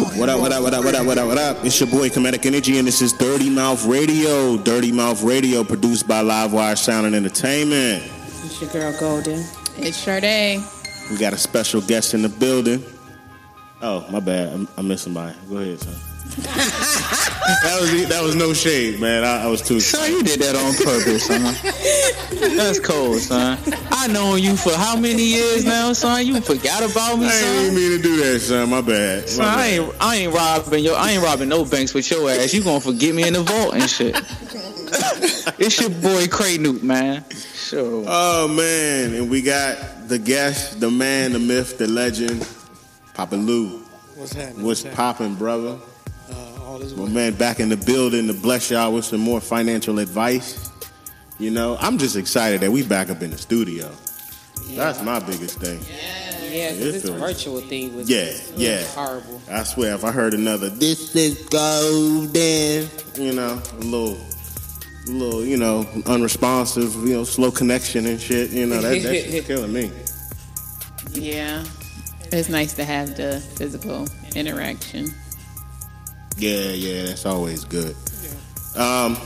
What up, what up, what up, what up, what up, what up? It's your boy Comedic Energy, and this is Dirty Mouth Radio. Dirty Mouth Radio, produced by Livewire Sound and Entertainment. It's your girl Golden. It's Sade. We got a special guest in the building. Oh, my bad. I'm, I'm missing somebody. Go ahead, son. That was that was no shade, man. I, I was too. Son, you did that on purpose, son. That's cold, son. I known you for how many years now, son? You forgot about me, I son. ain't mean to do that, son. My bad. My Son, I ain't, I ain't robbing your, I ain't robbing no banks with your ass. You gonna forget me in the vault and shit. it's your boy Cray Newt, man. Sure. Oh man, and we got the guest, the man, the myth, the legend, Papa Lou. What's happening? What's poppin', brother? All this My man back in the building to bless y'all with some more financial advice. You know, I'm just excited that we back up in the studio. That's my biggest thing. Yeah, It because this virtual thing was Yeah, was yeah. horrible. I swear, if I heard another "This is golden," you know, a little, a little, you know, unresponsive, you know, slow connection and shit, you know, that that's just killing me. Yeah. It's nice to have the physical interaction. Yeah, yeah, that's always good. Um,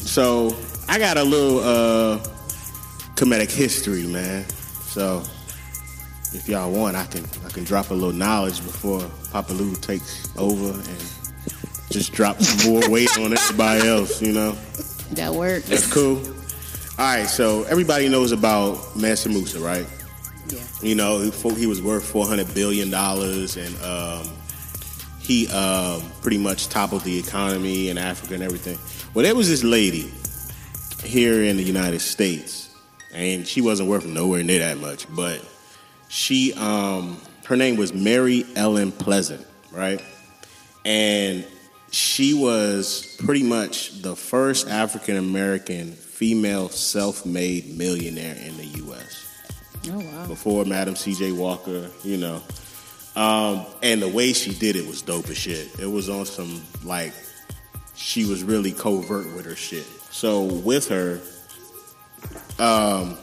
so I got a little uh comedic history, man. So if y'all want, I can I can drop a little knowledge before Papa Lou takes over and just drop some more weight on everybody else, you know. That works. That's cool. All right, so everybody knows about Mansa Musa, right? Yeah. You know, he he was worth four hundred billion dollars, and um, he um, pretty much toppled the economy in Africa and everything. Well, there was this lady here in the United States, and she wasn't worth nowhere near that much, but she, um, her name was Mary Ellen Pleasant, right? And she was pretty much the first African American female self-made millionaire in the U.S Oh, wow. before Madam C.J. Walker, you know. Um, and the way she did it was dope as shit. It was on some like she was really covert with her shit. So with her, um,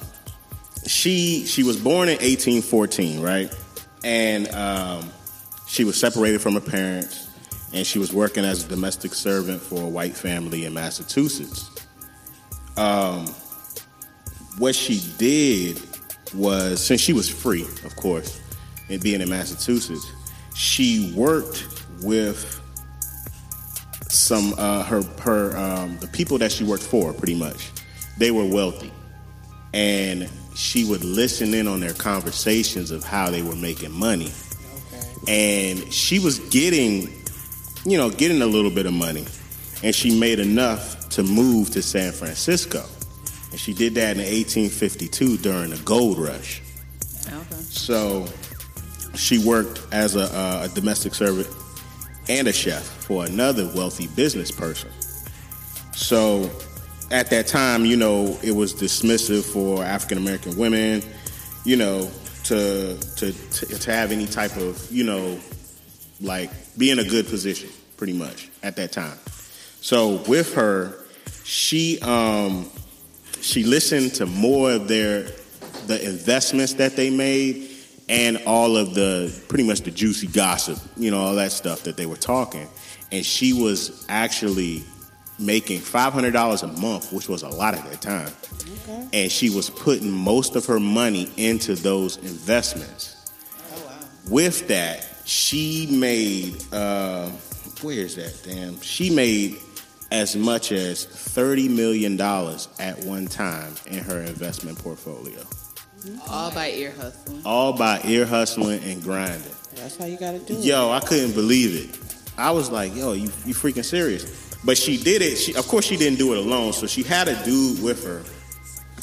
she she was born in 1814, right? And um, she was separated from her parents, and she was working as a domestic servant for a white family in Massachusetts. Um, what she did was since she was free, of course, and being in Massachusetts, she worked with some uh, her her um, the people that she worked for. Pretty much, they were wealthy, and she would listen in on their conversations of how they were making money, and she was getting, you know, getting a little bit of money, and she made enough to move to San Francisco. And she did that in 1852 during the gold rush. Okay. So she worked as a, a domestic servant and a chef for another wealthy business person. So at that time, you know, it was dismissive for African American women, you know, to, to to to have any type of, you know, like be in a good position, pretty much at that time. So with her, she um, she listened to more of their the investments that they made and all of the pretty much the juicy gossip, you know, all that stuff that they were talking. And she was actually making five hundred dollars a month, which was a lot at that time. And she was putting most of her money into those investments. With that, she made uh, where is that? Damn, she made as much as thirty million dollars at one time in her investment portfolio, All by ear hustling. all by ear hustling and grinding. That's how you got to do it. Yo, I couldn't believe it. I was like, yo, you you freaking serious? But she did it. She, of course, she didn't do it alone. So she had a dude with her,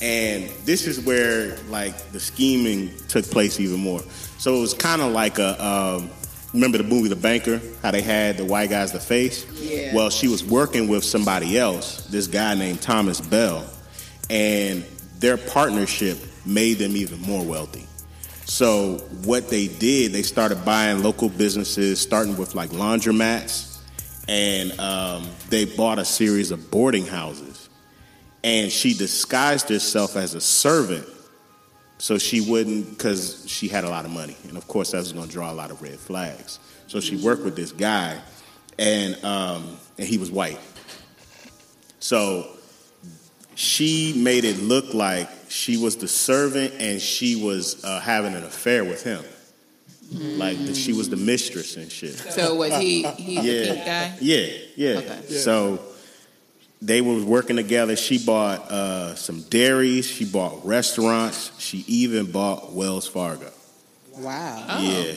and this is where like the scheming took place even more. So it was kind of like a. Um, remember the movie The Banker? How they had the white guys the face. Yeah. Well, she was working with somebody else. This guy named Thomas Bell, and their partnership made them even more wealthy. So what they did, they started buying local businesses, starting with like laundromats, and um, they bought a series of boarding houses. And she disguised herself as a servant so she wouldn't because she had a lot of money, and of course that was going to draw a lot of red flags. So she worked with this guy, and um, and he was white. So she made it look like she was the servant and she was uh, having an affair with him, like that she was the mistress and shit. So was he he the pink guy? Yeah, yeah. Okay. So they were working together. She bought uh, some dairies. She bought restaurants. She even bought Wells Fargo. Wow. Oh. Yeah.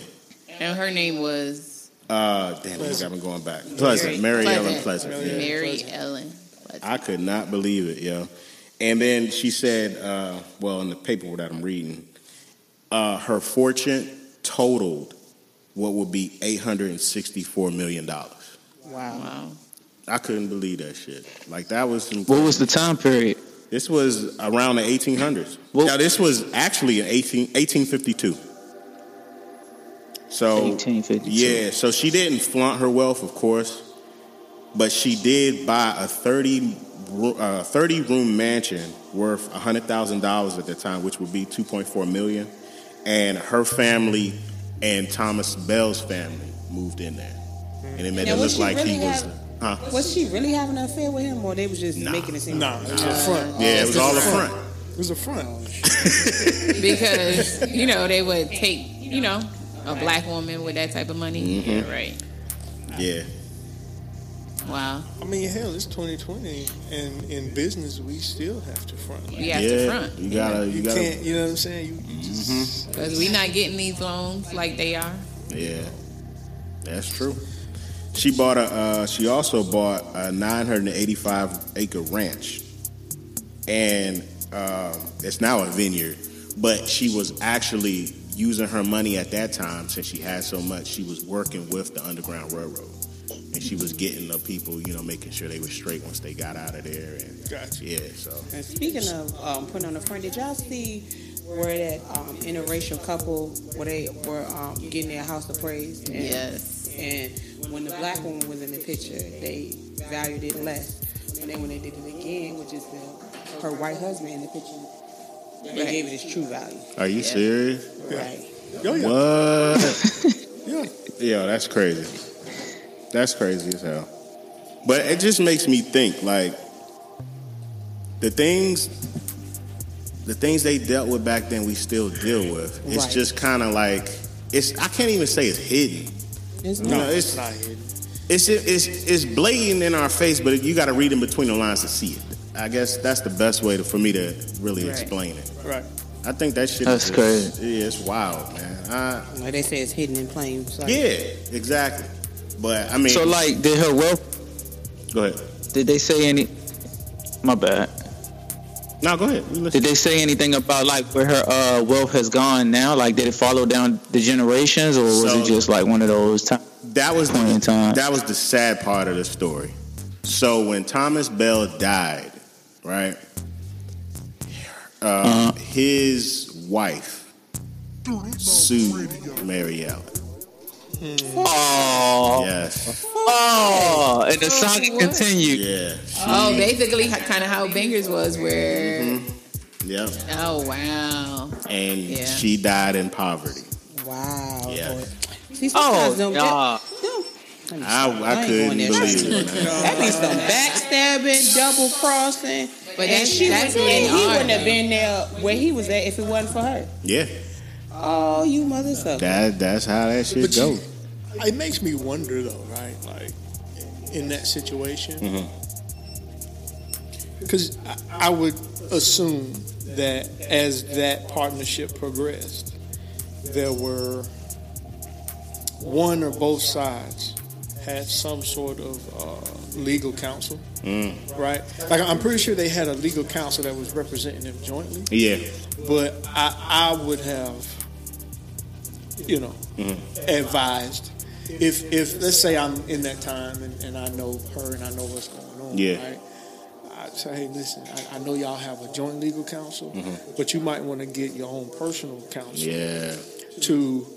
And her name was Uh, damn, you got me going back. Pleasant, Mary Ellen Pleasant. Yeah. Mary Ellen. Pleasant. I could not believe it, yo. And then she said, uh, well, in the paper that I'm reading, uh, her fortune totaled what would be $864 million. Wow. Wow. I couldn't believe that shit. Like, that was some. What was the time period? This was around the 1800s. Well- now, this was actually in 18, 1852. So, 1852. yeah, so she didn't flaunt her wealth, of course, but she did buy a 30, ro- uh, 30 room mansion worth $100,000 at the time, which would be 2.4 million. And her family and Thomas Bell's family moved in there. And it made Now, it look she like he really was. have- Huh? Was she really having an affair with him, or they was just Nah. making it seem? Nah, it was a front. Yeah, it was all a It's a front. It was a front. Because, you know, they would take, you know, a black woman with that type of money. Mm-hmm. Yeah, right. Yeah. Wow. I mean, hell, it's 2020, and in business, we still have to front. You have yeah. to front. You gotta, you You gotta. can't, you know what I'm saying? You, you just, Because we not getting these loans like they are. Yeah, that's true. She bought a. Uh, she also bought a 985 acre ranch, and um, it's now a vineyard. But she was actually using her money at that time, since she had so much. She was working with the Underground Railroad, and she was getting the people, you know, making sure they were straight once they got out of there. And Gotcha. yeah, so And speaking of um, putting on the front, did y'all see where that um, interracial couple where they were um, getting their house appraised? And, Yes. And when the black woman was in the picture, they valued it less. And then when they did it again, which is the, her white husband in the picture, they Right. gave it its true value. are you serious? Right. oh yeah, What? yeah. Yo, that's crazy. That's crazy as hell. But it just makes me think like the things the things they dealt with back then we still deal with. It's Right. just kind of like it's I can't even say it's hidden. It's You not. know, it's Not hidden. it's it's it's blatant in our face, but you got to read in between the lines to see it. I guess that's the best way to, for me to really Right. explain it. Right. I think that shit That's is crazy. Yeah, it's wild, man. I, like they say, it's hidden in plain sight. yeah, exactly. But I mean, So, like, did her wealth? go ahead. Did they say any? My bad. No, go ahead. Did they say anything about like where her uh, wealth has gone now? Like, did it follow down the generations, or was So- it just like one of those times? That was point in the, time. that was the sad part of the story. So when Thomas Bell died, right? Uh, Uh-huh. His wife sued Mary Ellen. Oh, Yes. oh, and the saga What? continued. Yeah. Oh, basically, kind of how Bangers was, where. Mm-hmm. Yep. Oh wow. And Yeah. she died in poverty. Wow. Yeah. boy. See, Oh, sometimes them- yeah. them- I, I, ain't couldn't believe it. That be some backstabbing, double crossing. But But that's- she that's would, and he wouldn't have been there where he was at if it wasn't for her. Yeah. Oh, you mother sucker. That that's how that shit But you- goes. It makes me wonder though, right? Like in that situation, Mm-hmm. because I, I would assume that as that partnership progressed, there were one or both sides had some sort of uh, legal counsel, Mm. right? Like I'm pretty sure they had a legal counsel that was representing them jointly Yeah. but I, I would have, you know, advised if if let's say I'm in that time and, and I know her and I know what's going on, Yeah. right? I'd say, hey, listen, I, I know y'all have a joint legal counsel, but you might want to get your own personal counsel Yeah. to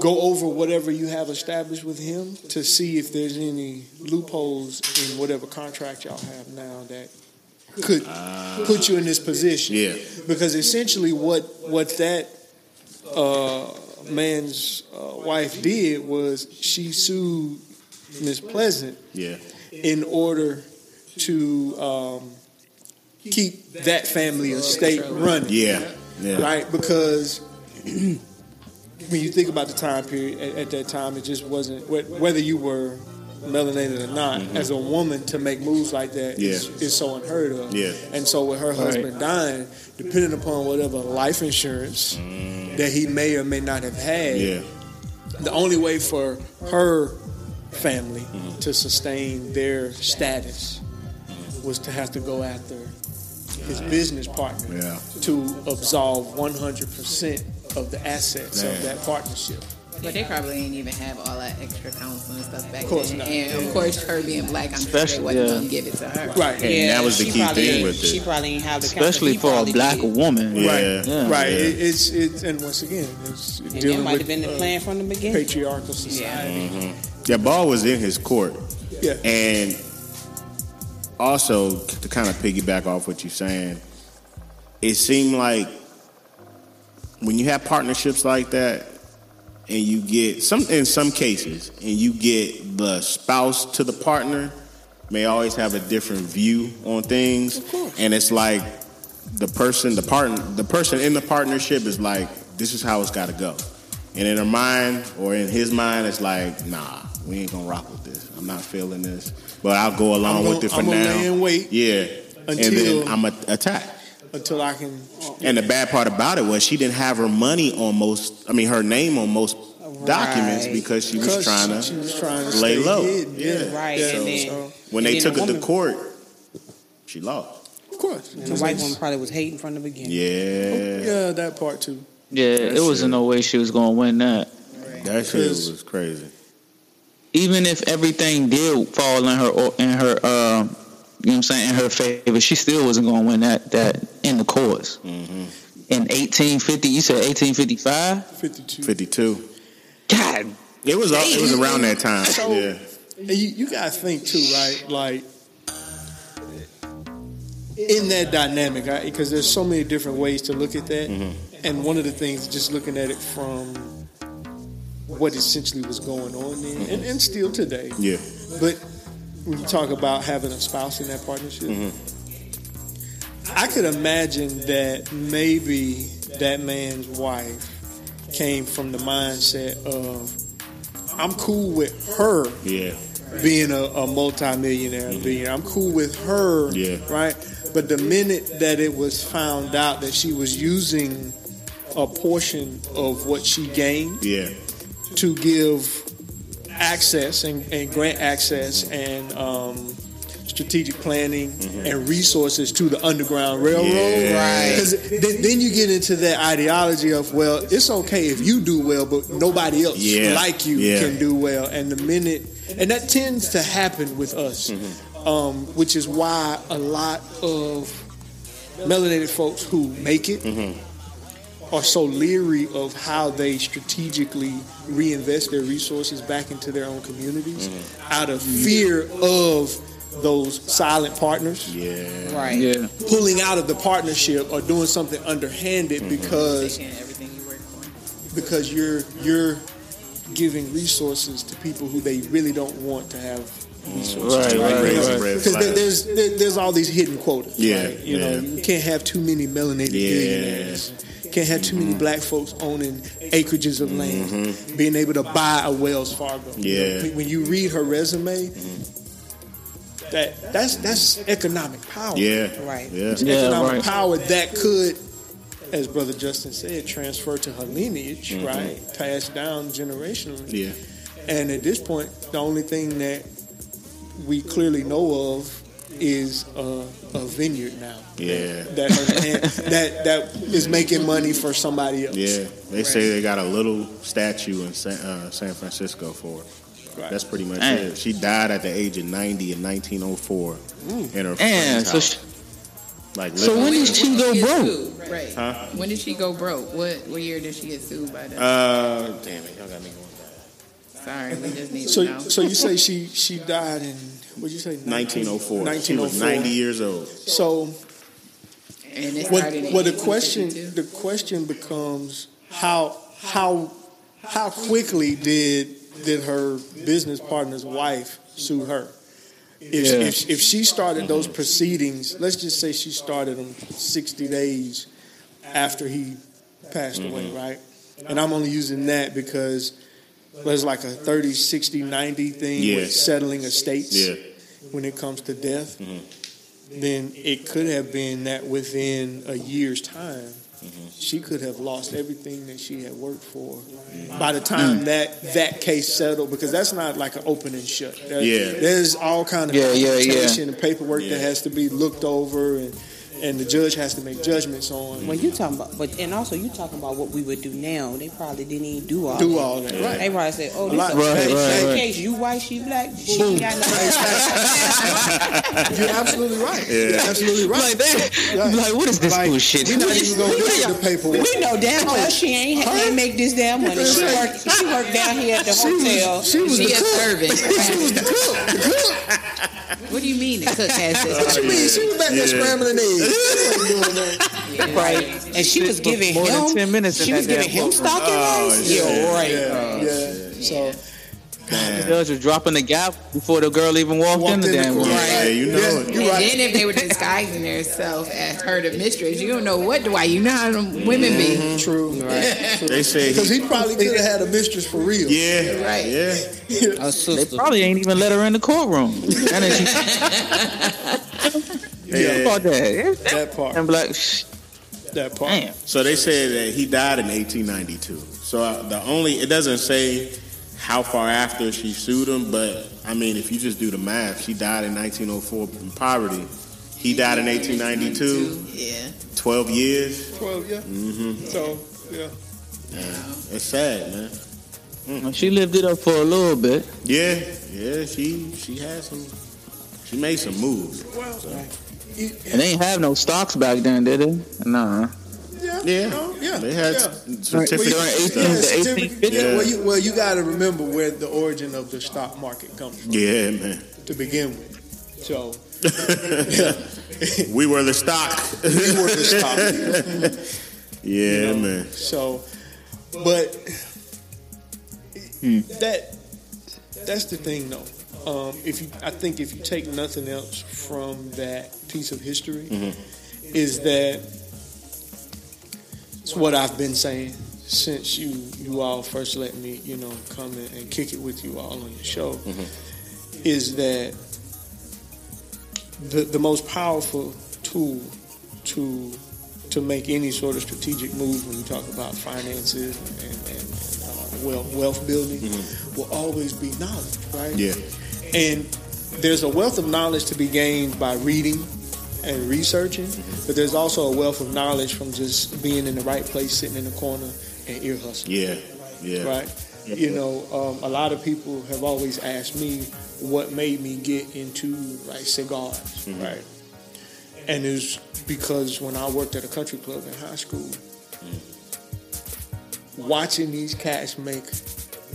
go over whatever you have established with him to see if there's any loopholes in whatever contract y'all have now that could put you in this position. Yeah. Because essentially, what what that uh, man's uh, wife did was she sued Miss Pleasant Yeah. in order to um, keep that family estate running. Yeah. Yeah. Right? Because when you think about the time period at, at that time, it just wasn't whether you were melanated or not. As a woman, to make moves like that is Mm-hmm. Yeah. is so unheard of. Yeah. And so, with her husband dying, depending upon whatever life insurance that he may or may not have had. Yeah. the only way for her family Mm-hmm. to sustain their status was to have to go after his business partner Yeah. to absolve 100% of the assets Man. of that partnership. But they probably ain't even have all that extra counseling and stuff back Of course then. not. And of course, her being black, I'm sure Especially, they wasn't yeah. gonna give it to her. Right. And that was the she key thing with it. She probably ain't have the counsel Especially for a black did. Yeah. woman. Right. Right. Yeah. It, it's it's and once again, it's And that dealing might with have been the uh, plan from the beginning. patriarchal society. Yeah, Ball was in his court. Yeah. And also, to kind of piggyback off what you're saying, it seemed like when you have partnerships like that, and you get some in some cases, and you get the spouse to the partner may always have a different view on things, and it's like the person, the partner, the person in the partnership is like, this is how it's got to go, and in her mind or in his mind, it's like, nah, we ain't gonna rock with this. I'm not feeling this, but I'll go along I'm with it for I'm gonna now. lay in wait yeah, and then until- I'm a attack. Until I can And the bad part about it was she didn't have her money on most. I mean, her name on most documents because she was trying to she was trying to lay stay low. hidden. Yeah. Right, Yeah. and then- So, when And they then took the her to court, she lost. of course. And the white woman probably was hating from the beginning. Yeah, Yeah, that part too. Yeah, it wasn't no way she was gonna win that. that shit was crazy. Even if everything did fall in her in her uh, you know what I'm saying in her favor, she still wasn't gonna win that that in the courts. Mm-hmm. In 1850, you said 1855. 52. Fifty-two. God, It was. It was around that time. So- yeah, you, you gotta think too, right? Like in that dynamic, because there's so many different ways to look at that. And one of the things, just looking at it from what essentially was going on then, and, and still today. yeah, But when you talk about having a spouse in that partnership, mm-hmm. I could imagine that maybe that man's wife came from the mindset of, I'm cool with her yeah, being a, a multimillionaire, mm-hmm. billionaire. I'm cool with her, Yeah. right? But the minute that it was found out that she was using a portion of what she gained yeah, to give access and, and grant access and um, strategic planning and resources to the Underground Railroad. Yeah. Because then, then you get into that ideology of, well, it's okay if you do well, but nobody else Yeah. like you Yeah. can do well. And the minute, and that tends to happen with us, um, which is why a lot of melanated folks who make it are so leery of how they strategically reinvest their resources back into their own communities mm-hmm. out of fear of those silent partners yeah. Right. yeah, pulling out of the partnership or doing something underhanded mm-hmm. because Taking everything because you're you're giving resources to people who they really don't want to have resources. Right, right, Raise right. Because flag. there, there's there, there's all these hidden quotas. Yeah, right? you know, you can't have too many melanated Yeah. billionaires. Can't have too many black folks owning acreages of land, mm-hmm. being able to buy a Wells Fargo. Yeah. When- when you read her resume, that that's that's economic power. Yeah, Right. Yeah, It's Yeah, economic right. power that could, as Brother Justin said, transfer to her lineage, mm-hmm. right? Passed down generationally. yeah, And at this point, the only thing that we clearly know of is a, a vineyard now. yeah. That that that is making money for somebody else. Yeah, they say they got a little statue in San, uh, San Francisco for her. Right. That's pretty much Dang. it. She died at the age of 90 in 1904 in her and friend's so house. she, like, so when did she go broke? sued? Right. Huh? When did she go broke? What what year did she get sued by them? Uh, damn it, y'all got me going back. Sorry, we just need So, to know. so you say she she died in what'd you say? 1904. She was 90 years old. So and it what started what the question the question becomes how how how quickly did did her business partner's wife sue her? If, Yeah. if, if she started mm-hmm. those proceedings, let's just say she started them 60 days after he passed mm-hmm. away, right? And I'm only using that because there's like a 30, 60, 90 thing Yeah. with settling estates Yeah. When it comes to death, mm-hmm. then it could have been that within a year's time, mm-hmm. she could have lost everything that she had worked for. Mm-hmm. By the time mm. that that case settled, because that's not like an open and shut. There- Yeah. there's all kind of Yeah, yeah, yeah. documentation and paperwork Yeah. that has to be looked over, and and the judge has to make judgments on. When you talking about, but and also you talking about what we would do now. They probably didn't even do all Do that. all that, They right? probably said, "Oh, A this lot- is a Right, bad right, right. case. You white, she black. She ain't got no." You're absolutely right. You're absolutely right. Like that. Right. Like, what is this Like, bullshit? We're not even gonna get the paperwork. We know damn well she ain't had to make this damn money. She worked, she worked down here at the hotel. She was She the a cook. servant. She was the cook. The cook. What do you mean the cook has this? What this? you mean? She was back there Yeah. scrambling eggs. She wasn't doing that. right? And she was for giving more than him 10 minutes in She that was giving him courtroom. stock and rice. Yeah, right. Yeah, yeah. So The judge was dropping the gap before the girl even walked, Walked in the damn room. court. Yeah, you know Yeah, it. you're And right. then if they were disguising themselves as her the mistress, you don't know what do I. You know how them women be. Mm-hmm. True. They say Because he, he probably could have had a mistress for real. yeah, Right. yeah. A They probably ain't even let her in the courtroom. And Yeah. about that. That part. And be like, shh, That part. damn. So they said that he died in 1892. So uh, the only it doesn't say how far after she sued him, but I mean, if you just do the math, she died in 1904 in poverty. He died in 1892. Yeah. 12 years. 12, yeah. Mm-hmm. So, yeah. It's sad, man. Well, She lived it up for a little bit. Yeah, yeah. She she had some. She made some moves. Well, And they ain't have no stocks back then, did they? Nah. yeah. Yeah, no, yeah. they had yeah. certificates. During and 18 stuff. Yeah, the 1850s? yeah, well, you, well, you got to remember where the origin of the stock market comes from Yeah, man. to begin with. So, We were the stock. we were the stock. yeah, You know, man. So, but hmm. that that's the thing, though. Um, if you, I think if you take nothing else from that piece of history, is that it's what I've been saying since you you all first let me, you know, come in and kick it with you all on the show. Is that the the most powerful tool to to make any sort of strategic move when you talk about finances and, and, and uh, wealth, wealth building will always be knowledge, right? Yeah, And there's a wealth of knowledge to be gained by reading and researching, but there's also a wealth of knowledge from just being in the right place, sitting in the corner, and ear hustling yeah, yeah. right? You know, um, a lot of people have always asked me what made me get into like cigars, Mm-hmm. right? And it's because when I worked at a country club in high school, watching these cats make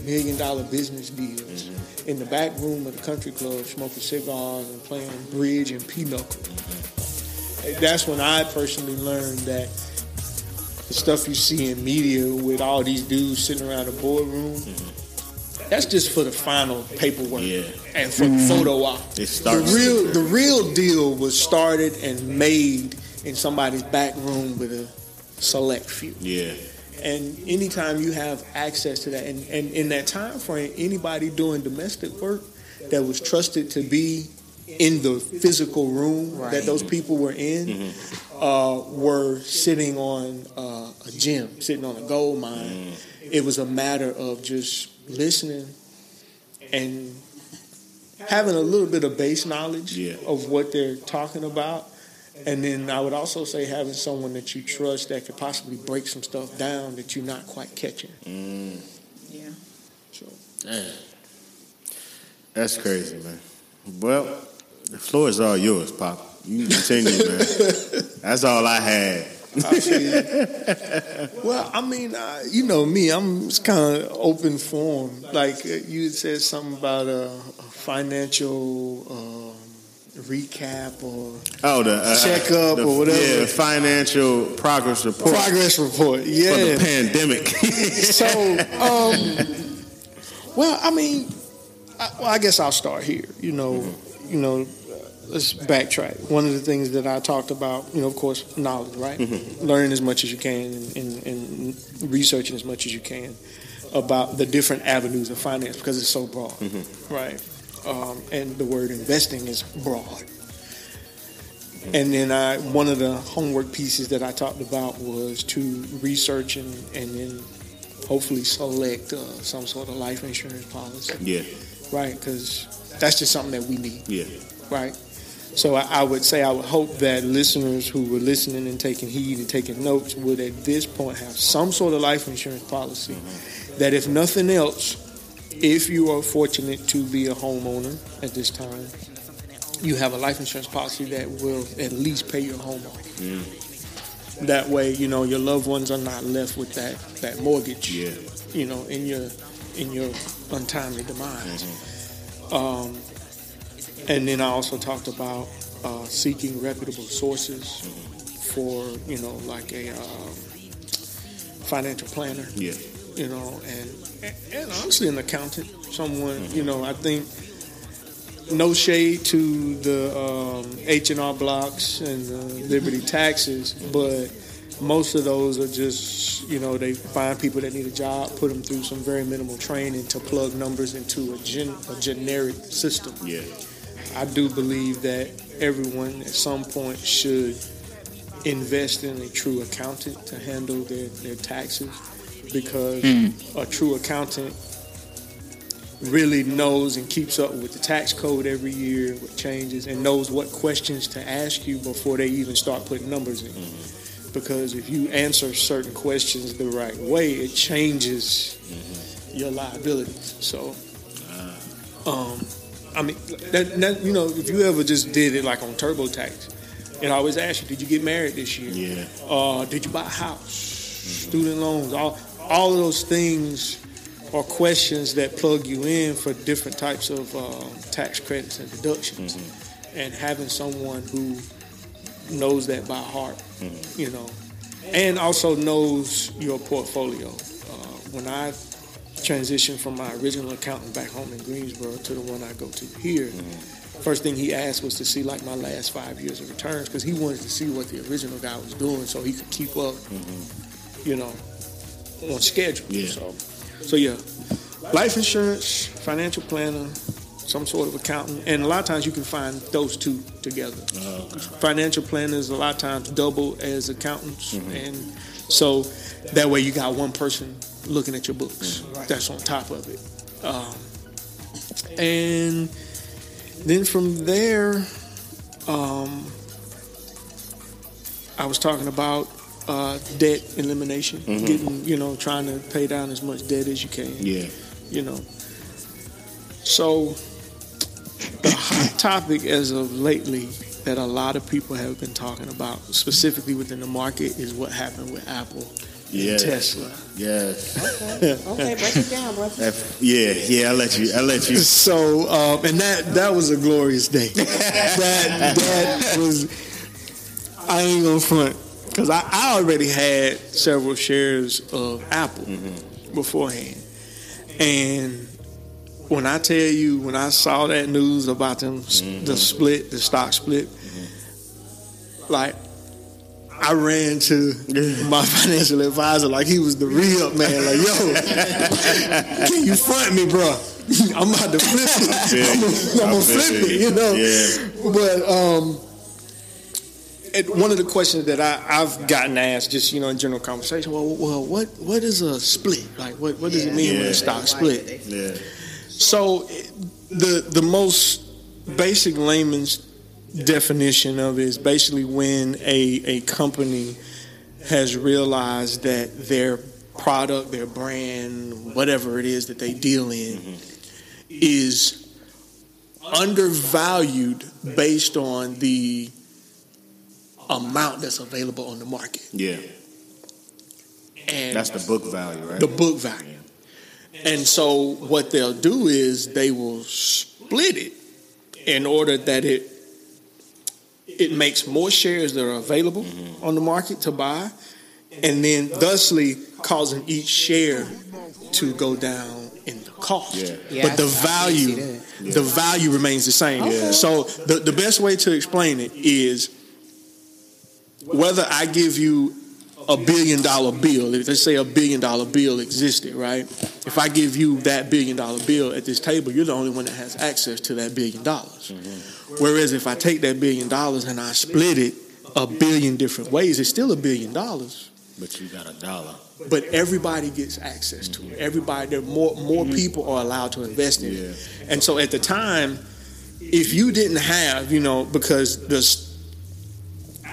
million dollar business deals Mm-hmm. in the back room of the country club, smoking cigars and playing bridge and pinochle. Mm-hmm. That's when I personally learned that the stuff you see in media with all these dudes sitting around a boardroom, that's just for the final paperwork Yeah. and for the photo op. It The real, the real deal was started and made in somebody's back room with a select few. Yeah, And anytime you have access to that, and, and in that time frame, anybody doing domestic work that was trusted to be in the physical room that those people were in uh, were sitting on uh, a gem, sitting on a gold mine. It was a matter of just listening and having a little bit of base knowledge Yeah. of what they're talking about. And then I would also say having someone that you trust that could possibly break some stuff down that you're not quite catching. Yeah. So Man. That's crazy, man. Well, the floor is all yours, Pop. You can continue, man. That's all I had. I well, I mean, uh, you know me, I'm just kind of open form. Like uh, you said something about a, a financial um, recap or Oh, the uh, Checkup the- or whatever. Yeah, financial progress report progress report. for the pandemic. so, um, well, I mean, I, well, I guess I'll start here. You know, you know, uh, let's backtrack. One of the things that I talked about, you know, of course, knowledge, right? Learning as much as you can and, and, and researching as much as you can about the different avenues of finance because it's so broad, right? Um, and the word investing is broad. And then I, one of the homework pieces that I talked about was to research and, and then hopefully select uh, some sort of life insurance policy, yeah, right? Because that's just something that we need, yeah, right? So I, I would say I would hope that listeners who were listening and taking heed and taking notes would at this point have some sort of life insurance policy that, if nothing else, if you are fortunate to be a homeowner at this time, you have a life insurance policy that will at least pay your home off. That way, you know your loved ones are not left with that that mortgage. yeah. You know, in your in your untimely demise. Um, and then I also talked about uh, seeking reputable sources for you know like a um, financial planner Yeah, you know, and and honestly, an accountant, someone, you know, I think no shade to the um, H and R blocks and the Liberty taxes, but most of those are just, you know, they find people that need a job, put them through some very minimal training to plug numbers into a, gen, a generic system. yeah, I do believe that everyone at some point should invest in a true accountant to handle their, their taxes because hmm. a true accountant really knows and keeps up with the tax code every year, with changes, and knows what questions to ask you before they even start putting numbers in. Mm-hmm. Because if you answer certain questions the right way, it changes mm-hmm. your liabilities. So, ah. um, I mean, that, that, you know, if you ever just did it like on TurboTax, it always asks you, did you get married this year? yeah, Uh, did you buy a house? Mm-hmm. Student loans, all all of those things are questions that plug you in for different types of uh, tax credits and deductions. And having someone who knows that by heart, you know, and also knows your portfolio. Uh, when I transitioned from my original accountant back home in Greensboro to the one I go to here, first thing he asked was to see like my last five years of returns because he wanted to see what the original guy was doing so he could keep up, you know, on schedule. Yeah. So, so yeah, life insurance, financial planner, some sort of accountant, and a lot of times you can find those two together. Financial planners a lot of times double as accountants, and so that way you got one person looking at your books. That's on top of it. Um, and then from there, um, I was talking about uh, debt elimination, getting you know trying to pay down as much debt as you can. yeah. You know, so the hot topic as of lately that a lot of people have been talking about, specifically within the market, is what happened with Apple Yeah. and Tesla. Yes. Okay, okay, break it down, bro. That- yeah, yeah. I let you. I let you. So, um, and that that was a glorious day. that that was. I ain't gonna front because I, I already had several shares of Apple beforehand, and when I tell you, when I saw that news about them the split, the stock split, like. I ran to my financial advisor like he was the real man. Like, yo, can you front me, bro? I'm about to flip it. I'm gonna, I'm gonna flip it, you know. Yeah. But um, one of the questions that I, I've gotten asked, just you know, in general conversation, well, well, what what is a split? Like, what what does it mean when a stock split? Yeah. So the the most basic layman's definition of it is basically when a a company has realized that their product, their brand, whatever it is that they deal in, mm-hmm. is undervalued based on the amount that's available on the market. Yeah, And that's the book value, right? the book value. And so what they'll do is they will split it in order that it it makes more shares that are available mm-hmm. on the market to buy, and then thusly causing each share to go down in the cost. Yeah. Yeah, but the I can see value, that. the value remains the same. Okay. So the, the best way to explain it is whether I give you a billion dollar bill, if let's say a billion dollar bill existed, right? If I give you that billion dollar bill at this table, you're the only one that has access to that billion dollars. Whereas if I take that billion dollars and I split it a billion different ways, it's still a billion dollars. but you got a dollar. But everybody gets access to it. Everybody, there more more mm-hmm. people are allowed to invest in Yeah. it. And so at the time, if you didn't have, you know, because the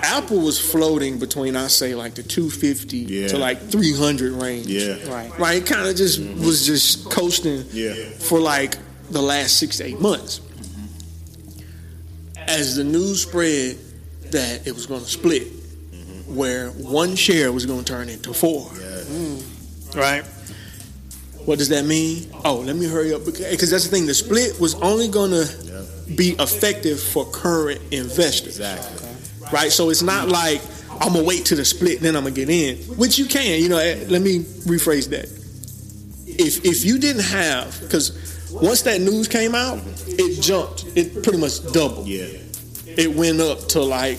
Apple was floating between I say like the 250 Yeah. to like 300 range. Yeah, Right. Right, It kind of just mm-hmm. was just coasting yeah, for like the last six to eight months. Mm-hmm. As the news spread that it was going to split, mm-hmm. where one share was going to turn into four, yeah. Mm. right? What does that mean? Oh, let me hurry up because that's the thing. The split was only going to Yeah. be effective for current investors, Exactly. Right? So it's not like I'm gonna wait to the split, then I'm gonna get in, which you can. You know, eh, let me rephrase that. If if you didn't have, because once that news came out, it jumped. It pretty much doubled. Yeah, It went up to like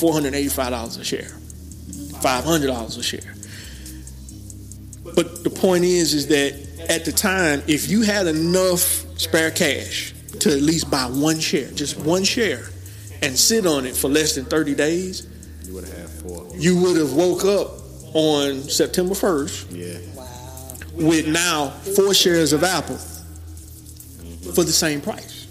four hundred eighty-five dollars a share, five hundred dollars a share. But the point is, is that at the time, if you had enough spare cash to at least buy one share, just one share, and sit on it for less than thirty days, you would have four. you would have woke up on September first Yeah, Wow. with now four shares of Apple for the same price.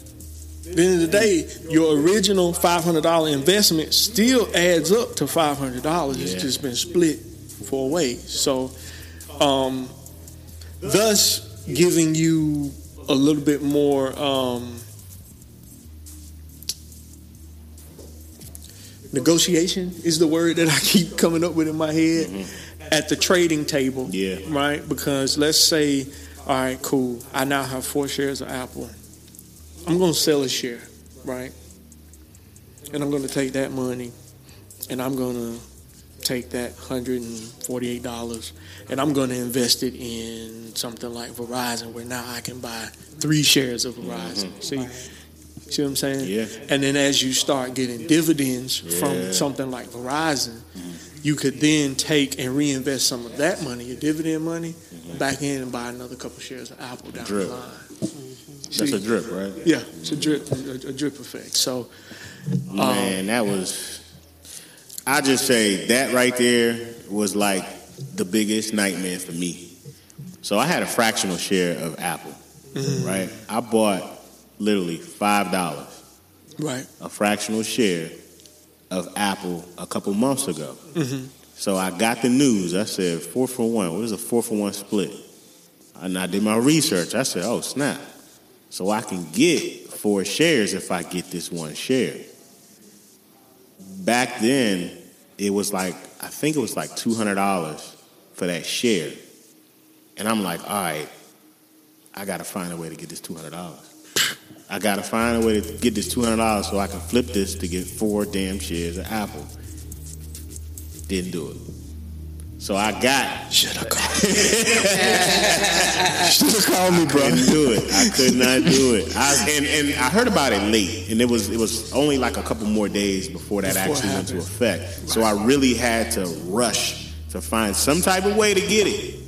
At the end of the day, your original five hundred dollar investment still adds up to five hundred dollars. Yeah. It's just been split four ways. So, um, thus giving you a little bit more um, negotiation is the word that I keep coming up with in my head mm-hmm. at the trading table yeah, right? Because let's say, all right, cool. I now have four shares of Apple. I'm going to sell a share, right? And I'm going to take that money and I'm going to take that $148 and I'm going to invest it in something like Verizon where now I can buy three shares of Verizon. Mm-hmm. See? See what I'm saying? Yeah. And then as you start getting dividends Yeah. from something like Verizon, mm-hmm. you could then take and reinvest some of that money, your dividend money, mm-hmm. back in and buy another couple shares of Apple down Drip. the line. that's a drip, right? Yeah, it's a drip, a, a drip effect. So, Man, um, that was. I just say that right there was like the biggest nightmare for me. So I had a fractional share of Apple, mm-hmm. right? I bought literally five dollars, right, a fractional share of Apple a couple months ago. Mm-hmm. So I got the news. I said four for one. What is a four for one split? And I did my research. I said, oh snap! So I can get four shares if I get this one share. Back then, it was like I think it was like two hundred dollars for that share, and I'm like, all right, I got to find a way to get this two hundred dollars. I got to find a way to get this two hundred dollars so I can flip this to get four damn shares of Apple. Didn't do it. So I got should have called. should have called me, bro. couldn't do it. I could not do it. I, and, and I heard about it late, and it was it was only like a couple more days before that Before actually went into effect. So I really had to rush to find some type of way to get it,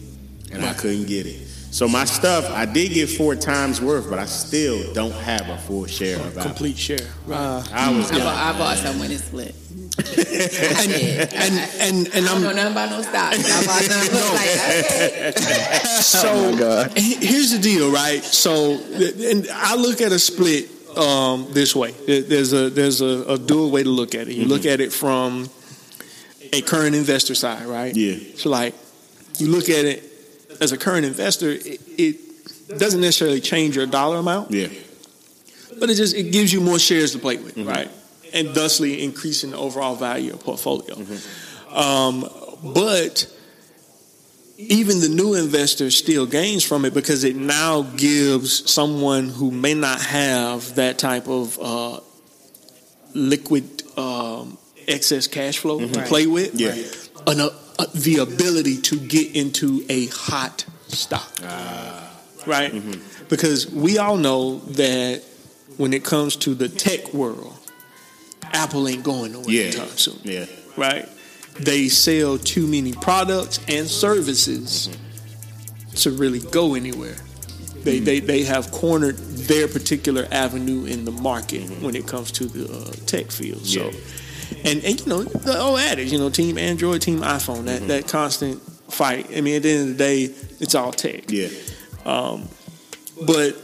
and I couldn't get it. So my stuff, I did get four times worth, but I still don't have a full share of Apple. Complete share. Right. I was I bought, I bought some when it split. and, and and and I don't know I'm nothing about no stocks. I bought some. Look like, okay. so. he- Here's the deal, right? So, and I look at a split um, this way. There's a there's a, a dual way to look at it. You look at it from a current investor side, right? Yeah. So, like, you look at it as a current investor, it, it doesn't necessarily change your dollar amount. Yeah. but it just it gives you more shares to play with, right? and thusly increasing the overall value of portfolio. Um, but even the new investor still gains from it because it now gives someone who may not have that type of uh, liquid um, excess cash flow to play with, Yeah. an, uh, Uh, the ability to get into a hot stock, ah. right? Mm-hmm. Because we all know that when it comes to the tech world, Apple ain't going nowhere Yeah. anytime soon Yeah. right? They sell too many products and services mm-hmm. to really go anywhere. They, mm-hmm. they, they have cornered their particular avenue in the market when it comes to the uh, tech field. So, Yeah. And, and you know the old adage, you know, team Android, team iPhone, that mm-hmm. that constant fight. I mean, at the end of the day, it's all tech. Yeah. Um, but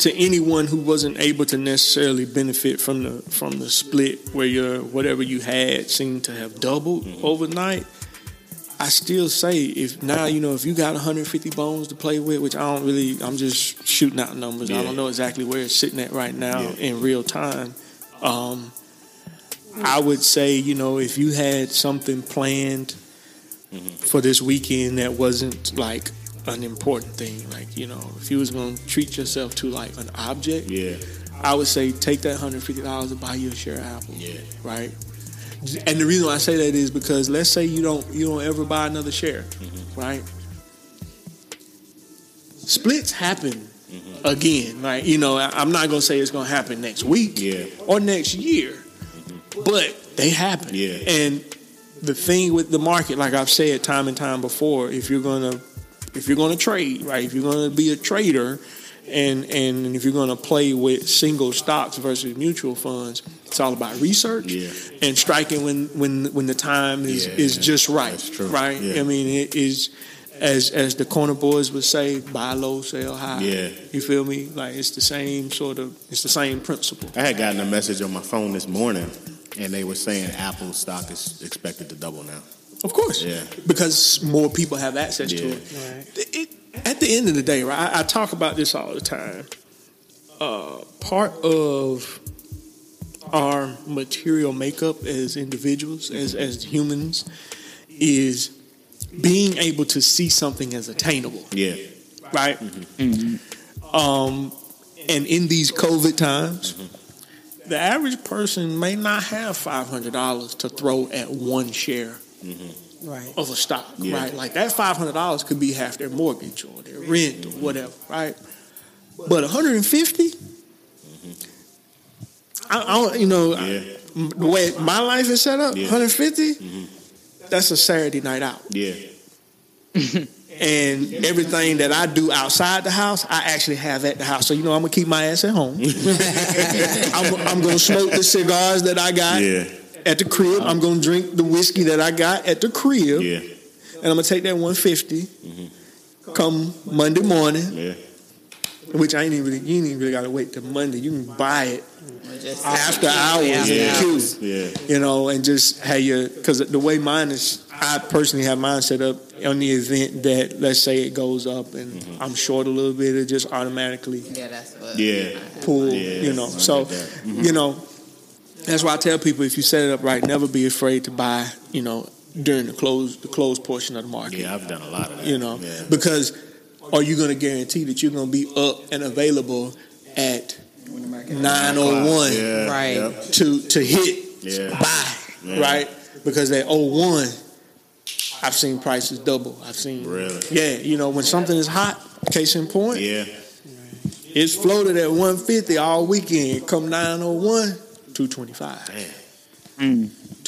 to anyone who wasn't able to necessarily benefit from the from the split where your whatever you had seemed to have doubled mm-hmm. overnight, I still say if now you know if you got 150 bones to play with, which I don't really, I'm just shooting out numbers. I don't know exactly where it's sitting at right now Yeah. in real time. Um, I would say you know if you had something planned for this weekend that wasn't like an important thing, like you know if you was going to treat yourself to like an object, Yeah. I would say take that hundred fifty dollars and buy you a share of Apple. Yeah. Right. And the reason why I say that is because let's say you don't you don't ever buy another share, mm-hmm. right? Splits happen mm-hmm. again. right? you know, I- I'm not gonna say it's gonna happen next week Yeah. or next year, but they happen. Yeah. And the thing with the market, like I've said time and time before, if you're gonna if you're gonna trade, right, if you're gonna be a trader and and if you're gonna play with single stocks versus mutual funds, it's all about research Yeah. and striking when when when the time is Yeah, is just right. That's true. Right? Yeah. I mean it is as as the corner boys would say, buy low, sell high. Yeah. You feel me? Like it's the same sort of it's the same principle. I had gotten a message on my phone this morning, and they were saying Apple stock is expected to double now. Of course. Yeah. Because more people have access to Yeah. it. It- At the end of the day, right? I, I talk about this all the time. Uh, part of our material makeup as individuals, as as humans, is being able to see something as attainable, Yeah. right? Um, and in these COVID times, the average person may not have five hundred dollars to throw at one share Right. of a stock, Yeah. right? Like that five hundred dollars could be half their mortgage or their rent or mm-hmm. whatever, right? But one hundred and fifty, I, I don't, you know, Yeah. m- the way my life is set up, Yeah. one hundred fifty, mm-hmm. that's a Saturday night out, Yeah. and everything that I do outside the house, I actually have at the house. So you know, I'm gonna keep my ass at home. I'm, I'm gonna smoke the cigars that I got Yeah. at the crib. I'm gonna drink the whiskey that I got at the crib. Yeah. and I'm gonna take that 150. Mm-hmm. Come Monday morning, Yeah. which I ain't even really, you ain't even really gotta wait till Monday. You can buy it Just after hours After in queue, Yeah. you know, and just have your because the way mine is, I personally have mine set up on the event that let's say it goes up and mm-hmm. I'm short a little bit, it just automatically Yeah, that's what. Yeah. pull, Yeah, you know. So, like that. Mm-hmm. you know, that's why I tell people if you set it up right, never be afraid to buy, you know, during the close the closed portion of the market. Yeah. I've done a lot of that. you know, Yeah. because are you going to guarantee that you're going to be up and available at nine oh one Right. Yep. to to hit Yeah. buy Yeah. right? Because at oh one, I've seen prices double. I've seen Really? yeah, you know when something is hot. Case in point, Yeah. it's floated at one fifty all weekend. Come nine oh one, two twenty five.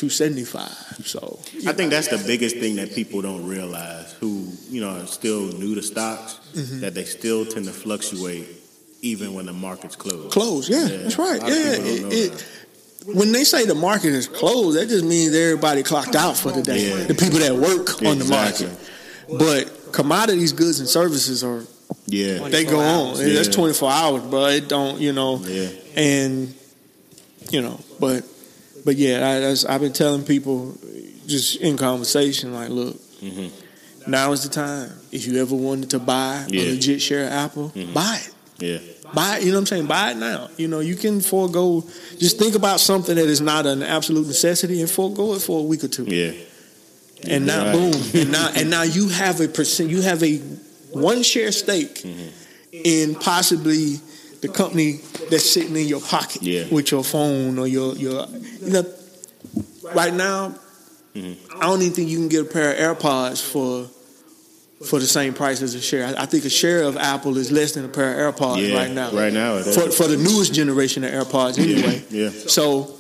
Seventy five. So I think that's the biggest thing that people don't realize who, you know, are still new to stocks, Mm-hmm. that they still tend to fluctuate even when the market's closed. close, yeah, Yeah, that's right. a lot of Yeah, it- it-. When they say the market is closed, that just means everybody clocked out for the day. Yeah. The people that work on the market. But commodities, goods, and services are Yeah. they go on. Yeah. That's twenty four hours, bro. It don't, you know, Yeah. and you know, but but yeah, I, I've been telling people just in conversation, like, look, Mhm. now is the time. If you ever wanted to buy Yeah. a legit share of Apple, buy it. Yeah. Buy it, you know what I'm saying? Buy it now. You know, you can forego just think about something that is not an absolute necessity and forego it for a week or two. Yeah. And now Right. boom. And now and now you have a percent you have a one share stake Mm-hmm. in possibly the company that's sitting in your pocket Yeah. with your phone or your your you know right now Mm-hmm. I don't even think you can get a pair of AirPods for for the same price as a share. I, I think a share of Apple is less than a pair of AirPods Yeah. right now. Right now. it is. For for the newest generation of AirPods anyway. Yeah. So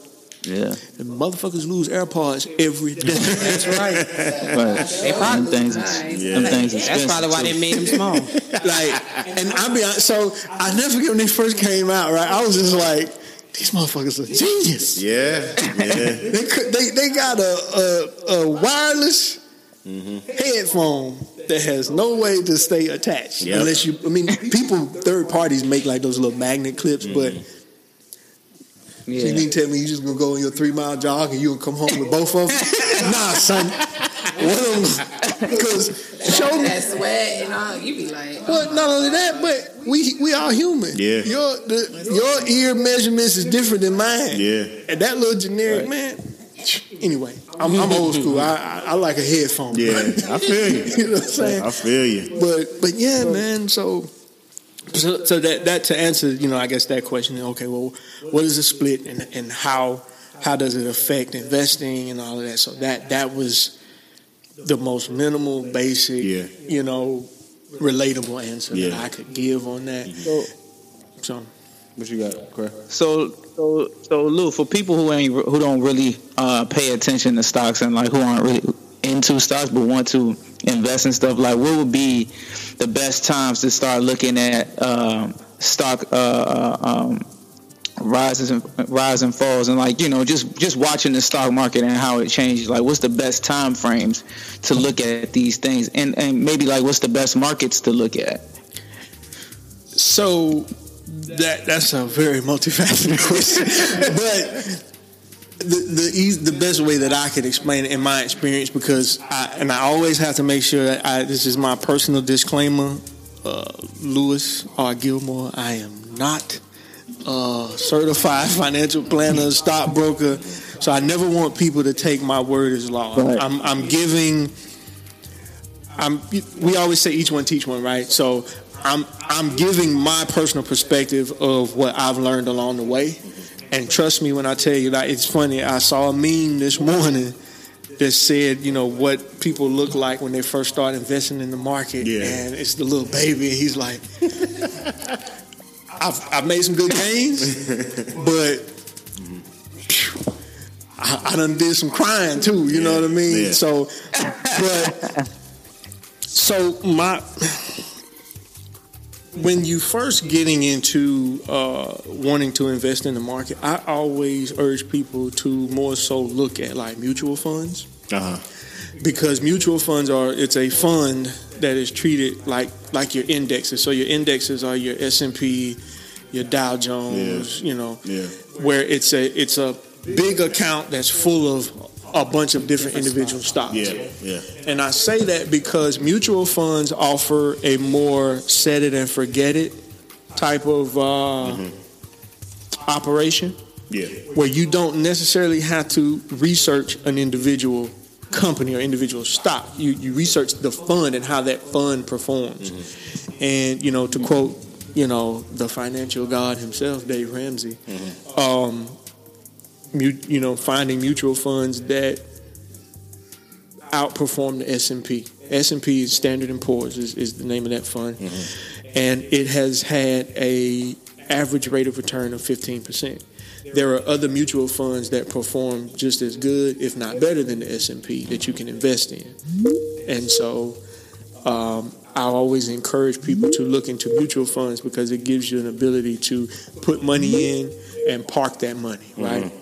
Yeah. the motherfuckers lose AirPods every day. That's right. But They probably them things, nice. them things That's probably why too. they made them small. like, and I'll be honest. So I never forget when they first came out. Right, I was just like, these motherfuckers are genius. Yeah. Yeah. They could, they they got a a, a wireless mm-hmm. headphone that has no way to stay attached Yep. unless you. I mean, people third parties make like those little magnet clips, but. Yeah. So you Yeah. mean to tell me you just gonna go on your three mile jog and you gonna come home with both of them? nah, son. One of them, because show me. that sweat and all, you be like, Well, oh. not only that, but we we are human. Yeah. Your the, your ear measurements is different than mine. Yeah. And that little generic man. Anyway, I'm, I'm old school. I, I I like a headphone. Yeah. I feel you. you know what I'm saying? I feel you. But but yeah, man. So so, so that that to answer, you know, I guess that question. Okay, well, what is the split and and how how does it affect investing and all of that? So that that was the most minimal, basic, Yeah. you know, relatable answer that I could give on that. So, So What you got, Chris? so, so, so, Lou, for people who ain't who don't really uh, pay attention to stocks and like who aren't really into stocks but want to invest in stuff, like what would be the best times to start looking at um, stock uh, uh, um, rises and rise and falls, and like you know, just just watching the stock market and how it changes. Like, what's the best time frames to look at these things, and and maybe like what's the best markets to look at? So that that's a very multifaceted question, but the the eas the best way that I could explain it in my experience, because I and I always have to make sure that I this is my personal disclaimer, uh, Lewis R. Gilmore. I am not a certified financial planner, stockbroker, so I never want people to take my word as law. Right. I'm I'm giving. I'm. We always say each one teach one, right? So I'm I'm giving my personal perspective of what I've learned along the way, and trust me when I tell you that it's funny. I saw a meme this morning that said, you know, what people look like when they first start investing in the market, Yeah. and it's the little baby. and He's like, I've I've made some good gains, but. phew, I, I done did some crying too, you know what I mean? Yeah. So, but so my when you first getting into uh, wanting to invest in the market, I always urge people to more so look at like mutual funds Uh huh. because mutual funds are it's a fund that is treated like like your indexes. So your indexes are your S and P, your Dow Jones, you know, Yeah. where it's a it's a big account that's full of a bunch of different individual stocks. Yeah. Yeah. And I say that because mutual funds offer a more set it and forget it type of uh, operation Yeah. where you don't necessarily have to research an individual company or individual stock. You, you research the fund and how that fund performs. And, you know, to quote, you know, the financial god himself, Dave Ramsey, um, mu- you know, finding mutual funds that outperform the S&P. S&P is Standard and Poor's is, is the name of that fund. And it has had a average rate of return of 15%. There are other mutual funds that perform just as good, if not better than the S&P that you can invest in. And so um, I always encourage people to look into mutual funds because it gives you an ability to put money in and park that money, right?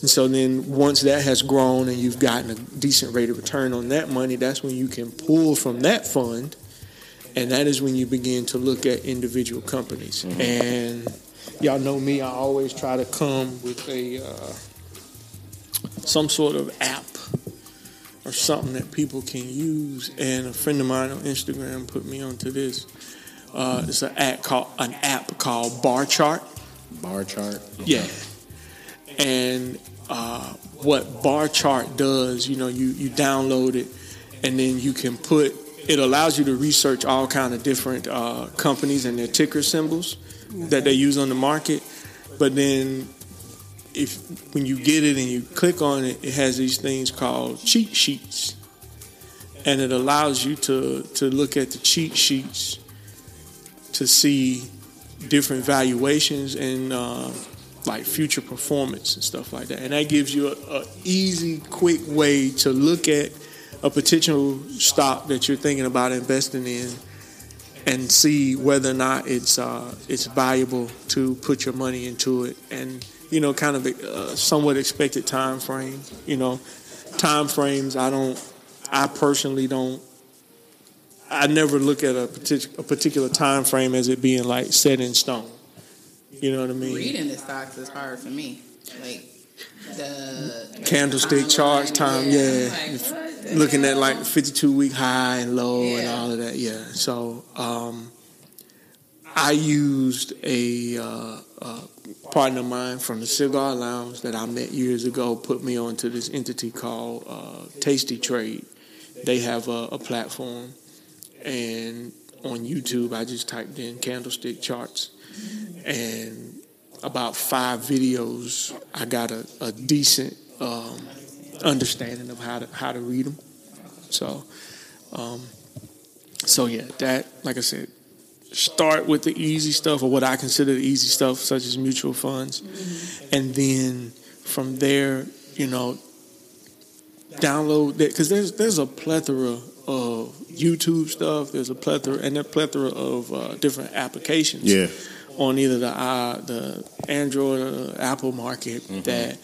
And so then once that has grown and you've gotten a decent rate of return on that money, that's when you can pull from that fund. And that is when you begin to look at individual companies. And y'all know me, I always try to come with a uh, some sort of app or something that people can use. And a friend of mine on Instagram put me onto this. Uh, it's an app called an app called Barchart. Barchart. Yeah. And uh, what Barchart does, you know, you, you download it and then you can put it allows you to research all kind of different uh, companies and their ticker symbols that they use on the market. But then if when you get it and you click on it, it has these things called cheat sheets. And it allows you to to look at the cheat sheets to see different valuations and uh, like future performance and stuff like that. And that gives you a, a easy, quick way to look at a potential stock that you're thinking about investing in and see whether or not it's uh, it's valuable to put your money into it and you know kind of a uh, somewhat expected time frame you know time frames i don't i personally don't i never look at a, partic- a particular time frame as it being like set in stone. You know what i mean? Reading the stocks is hard for me. Like the candlestick charts time yeah. Like, looking at like 52 week high and low and all of that yeah. So um, i used a, uh, a partner of mine from the cigar lounge that i met years ago put me onto this entity called uh, tastytrade. They have a, a platform and on youtube i just typed in candlestick charts and about five videos i got a, a decent um, understanding of how to how to read them. So, um, so yeah, that like I said, start with the easy stuff or what I consider the easy stuff, such as mutual funds, and then from there, you know, download that because there's there's a plethora of YouTube stuff. There's a plethora and a plethora of uh, different applications Yeah. on either the uh, the Android or the Apple market that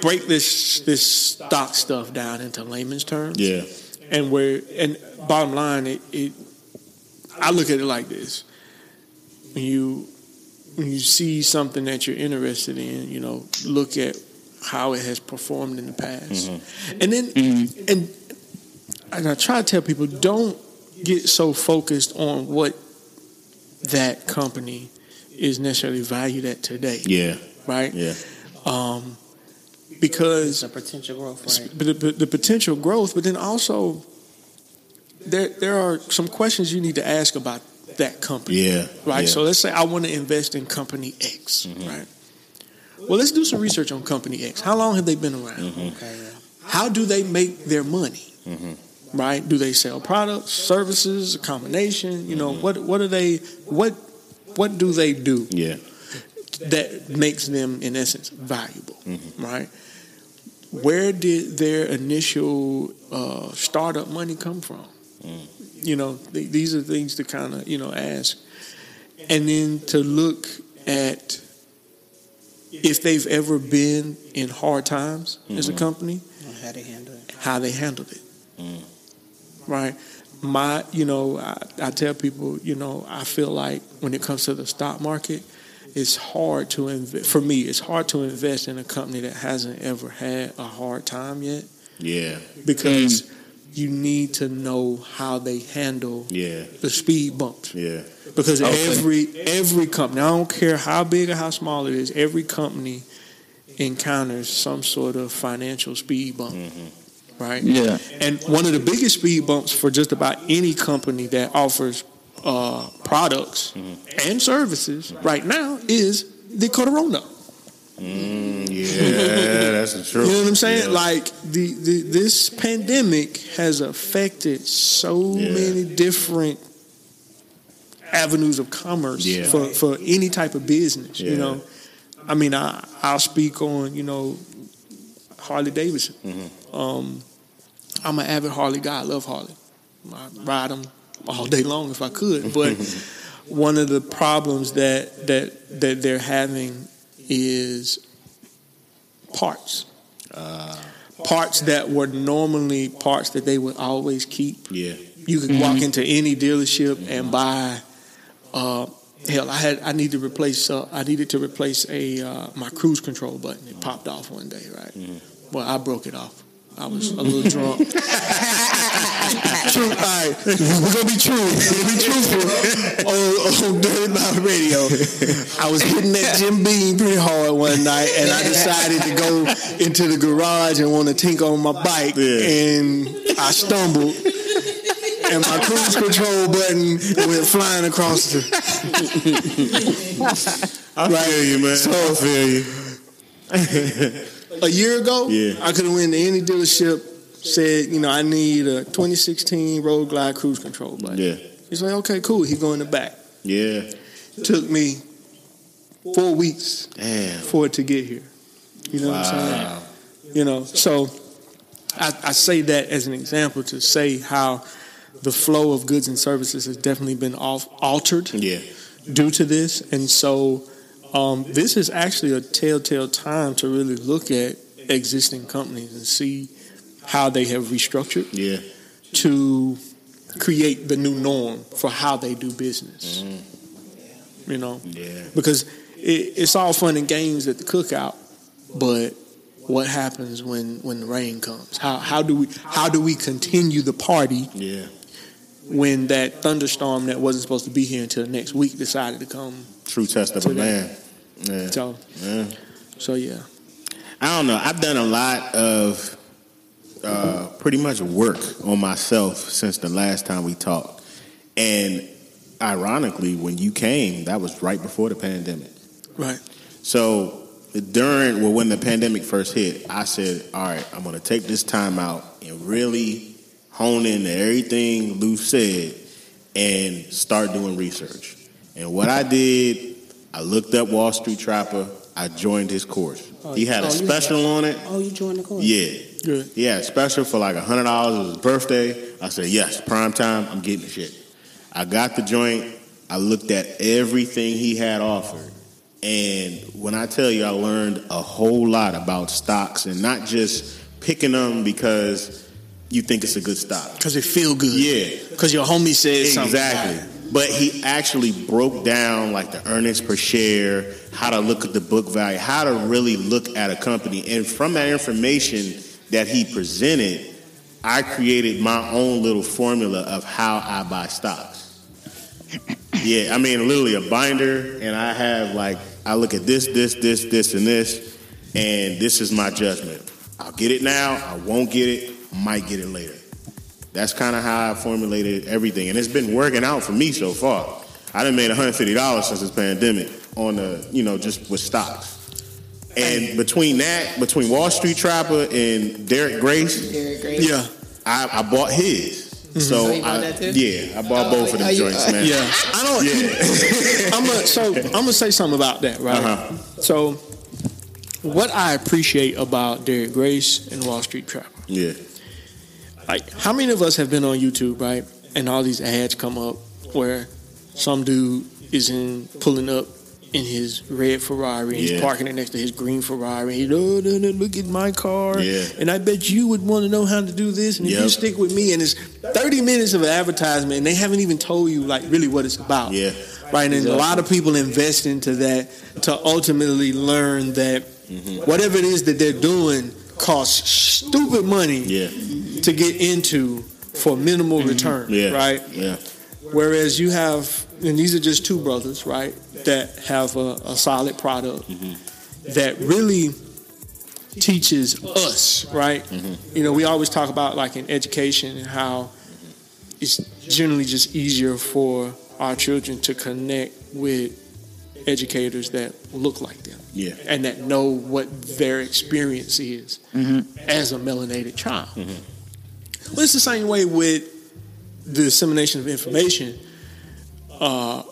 break this this stock stuff down into layman's terms. Yeah. And where and bottom line, it, it I look at it like this: when you when you see something that you're interested in, you know, look at how it has performed in the past, and then and and I try to tell people don't get so focused on what that company is necessarily valued at today, Yeah. right? Yeah. Um, because It's a potential growth rate. but the, the potential growth, but then also there there are some questions you need to ask about that company, Yeah. right? Yeah. So let's say I want to invest in company X, mm-hmm. right? Well, let's do some research on company X. How long have they been around? Mm-hmm. Okay, yeah. How do they make their money? Mm-hmm. Right? Do they sell products, services, a combination? You know, mm-hmm. what what do they what what do they do? Yeah. that makes them in essence valuable, mm-hmm. right? Where did their initial uh, startup money come from? Mm. You know, th- these are things to kind of you know ask, and then to look at if they've ever been in hard times as a mm-hmm. company, How to handle it. how they handled it. Mm. Right? My, you know, I, I tell people, you know, I feel like when it comes to the stock market, it's hard to invest. For me, it's hard to invest in a company that hasn't ever had a hard time yet Yeah. because you need to know how they handle Yeah. the speed bumps. Yeah. Because Okay. every every company, I don't care how big or how small it is, every company encounters some sort of financial speed bump. Mm-hmm. Right? Yeah. And one of the biggest speed bumps for just about any company that offers uh, products and services right now is the corona. Mm, yeah. That's the truth. You know what I'm saying? Yeah. Like the, the this pandemic has affected so Yeah. many different avenues of commerce Yeah. for, for any type of business. You know, I mean, I I'll speak on you know Harley Davidson. Mm-hmm. Um, I'm an avid Harley guy. I love Harley. I ride them all day long if I could. But one of the problems that that that they're having is parts. parts that were normally parts that they would always keep. Yeah. You could walk into any dealership and buy. Uh, hell, I had I need to replace. Uh, I needed to replace a uh, my cruise control button. It popped off one day, right? Well, I broke it off. I was a little drunk. true. All right, we're gonna be true. We're gonna be truthful on, on Dirty Mouth Radio. I was hitting that Jim Beam pretty hard one night, and I decided to go into the garage and want to tinker on my bike, Yeah. and I stumbled. And my cruise control button went flying across the. I feel you, man. So- I feel you. a year ago, Yeah. I could have went to any dealership, said, you know, I need a 2016 Road Glide cruise control button. Yeah, He's like, okay, cool. He go in the back. yeah. Took me four weeks Damn. for it to get here. You know what I'm saying? You know, so I, I say that as an example to say how the flow of goods and services has definitely been off, altered Yeah, due to this, and so um, this is actually a telltale time to really look at existing companies and see how they have restructured yeah, to create the new norm for how they do business. You know, yeah. because it, it's all fun and games at the cookout, but what happens when when the rain comes? How how do we how do we continue the party Yeah, when that thunderstorm that wasn't supposed to be here until next week decided to come? true test of a man. Yeah, So yeah. so yeah. I don't know. I've done a lot of uh, pretty much work on myself since the last time we talked, and ironically, when you came, that was right before the pandemic. Right. So during well, when the pandemic first hit, I said, "All right, I'm going to take this time out and really hone in to everything Lou said and start doing research." And what I did, I looked up Wall Street Trapper. I joined his course. Oh, he had oh, a special on it. Oh, you joined the course? Yeah. Good. He had a special for like hundred dollars. It was his birthday. I said, yes, prime time. I'm getting the shit. I got the joint. I looked at everything he had offered, and when I tell you, I learned a whole lot about stocks and not just picking them because you think it's a good stock. Because it feel good. Yeah, Because your homie said something. But he actually broke down like the earnings per share, how to look at the book value, how to really look at a company. And from that information that he presented, I created my own little formula of how I buy stocks. Yeah, I mean, literally a binder, and I have like, I look at this, this, this, this, and this, and this is my judgment. I'll get it now, I won't get it, might get it later. That's kind of how I formulated everything, and it's been working out for me so far. I done made $150 since this pandemic on the, you know, just with stocks. And between that, between Wall Street Trapper and Derek Grace, Derek Grace. Yeah. I, I bought his. So Oh, you bought I, that too? yeah, I bought Oh, both of oh, them you- joints, man. Yeah. I don't. Yeah. I'm gonna so I'm gonna say something about that, right? Uh-huh. So, what I appreciate about Derek Grace and Wall Street Trapper, Yeah. Like how many of us have been on YouTube, right? And all these ads come up where some dude is in pulling up in his red Ferrari, he's Yeah. parking it next to his green Ferrari. He, oh, no, no, look at my car, Yeah. and I bet you would want to know how to do this, and if you stick with me, and it's 30 minutes of advertisement, and they haven't even told you like really what it's about, Yeah. right? And a lot of people invest into that to ultimately learn that mm-hmm. whatever it is that they're doing costs stupid money Yeah. To get into for minimal mm-hmm. return, Yeah. right? Yeah. Whereas you have, and these are just two brothers, right, that have a, a solid product mm-hmm. that really teaches us, right? Mm-hmm. You know, we always talk about like in education and how it's generally just easier for our children to connect with educators that look like them Yeah. and that know what their experience is as a melanated child. Well, it's the same way with the dissemination of information. Uh,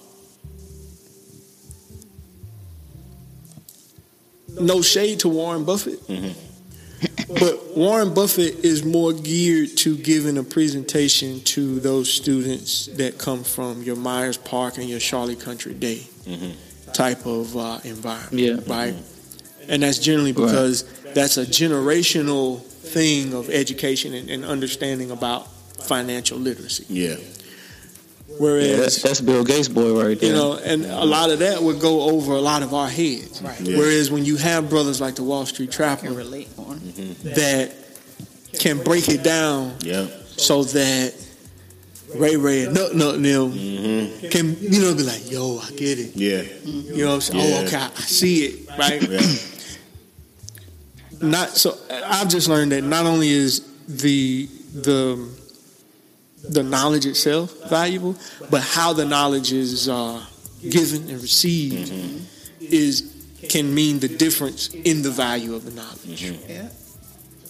no shade to Warren Buffett, but Warren Buffett is more geared to giving a presentation to those students that come from your Myers Park and your Charlotte Country Day type of uh, environment Yeah. right? And that's generally because that's a generational thing of education and, and understanding about financial literacy. Yeah. Whereas, Yeah, that's, that's Bill Gates' boy right there. you know, and a lot of that would go over a lot of our heads. Right. Yeah. Whereas when you have brothers like the Wall Street Can Trapper relate on. Mm-hmm. that can break it down Yeah. so that Ray Ray and Nut Nut and them mm-hmm. can you know be like, yo, I get it. Yeah. You know what I'm saying? Oh, yeah. Oh, okay, I I see it, right? Yeah. not so I've just learned that not only is the the the knowledge itself valuable, but how the knowledge is uh, given and received is can mean the difference in the value of the knowledge. Yeah.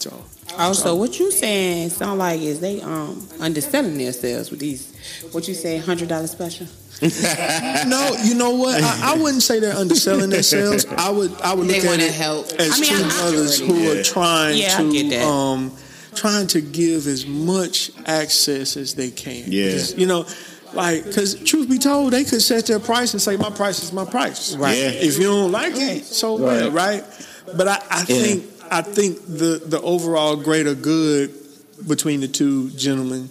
So Also, what you saying sound like is they um underselling themselves with these. What you say, hundred dollar special? no, you know what? I, I wouldn't say they're underselling themselves. I would I would They look at it help. as I mean, two I- I brothers who Yeah. are trying Yeah, to um trying to give as much access as they can. Yeah. You know, like because truth be told, they could set their price and say my price is my price. Right. Yeah. If you don't like it, so well, right? But I, I Yeah. think I think the the overall greater good between the two gentlemen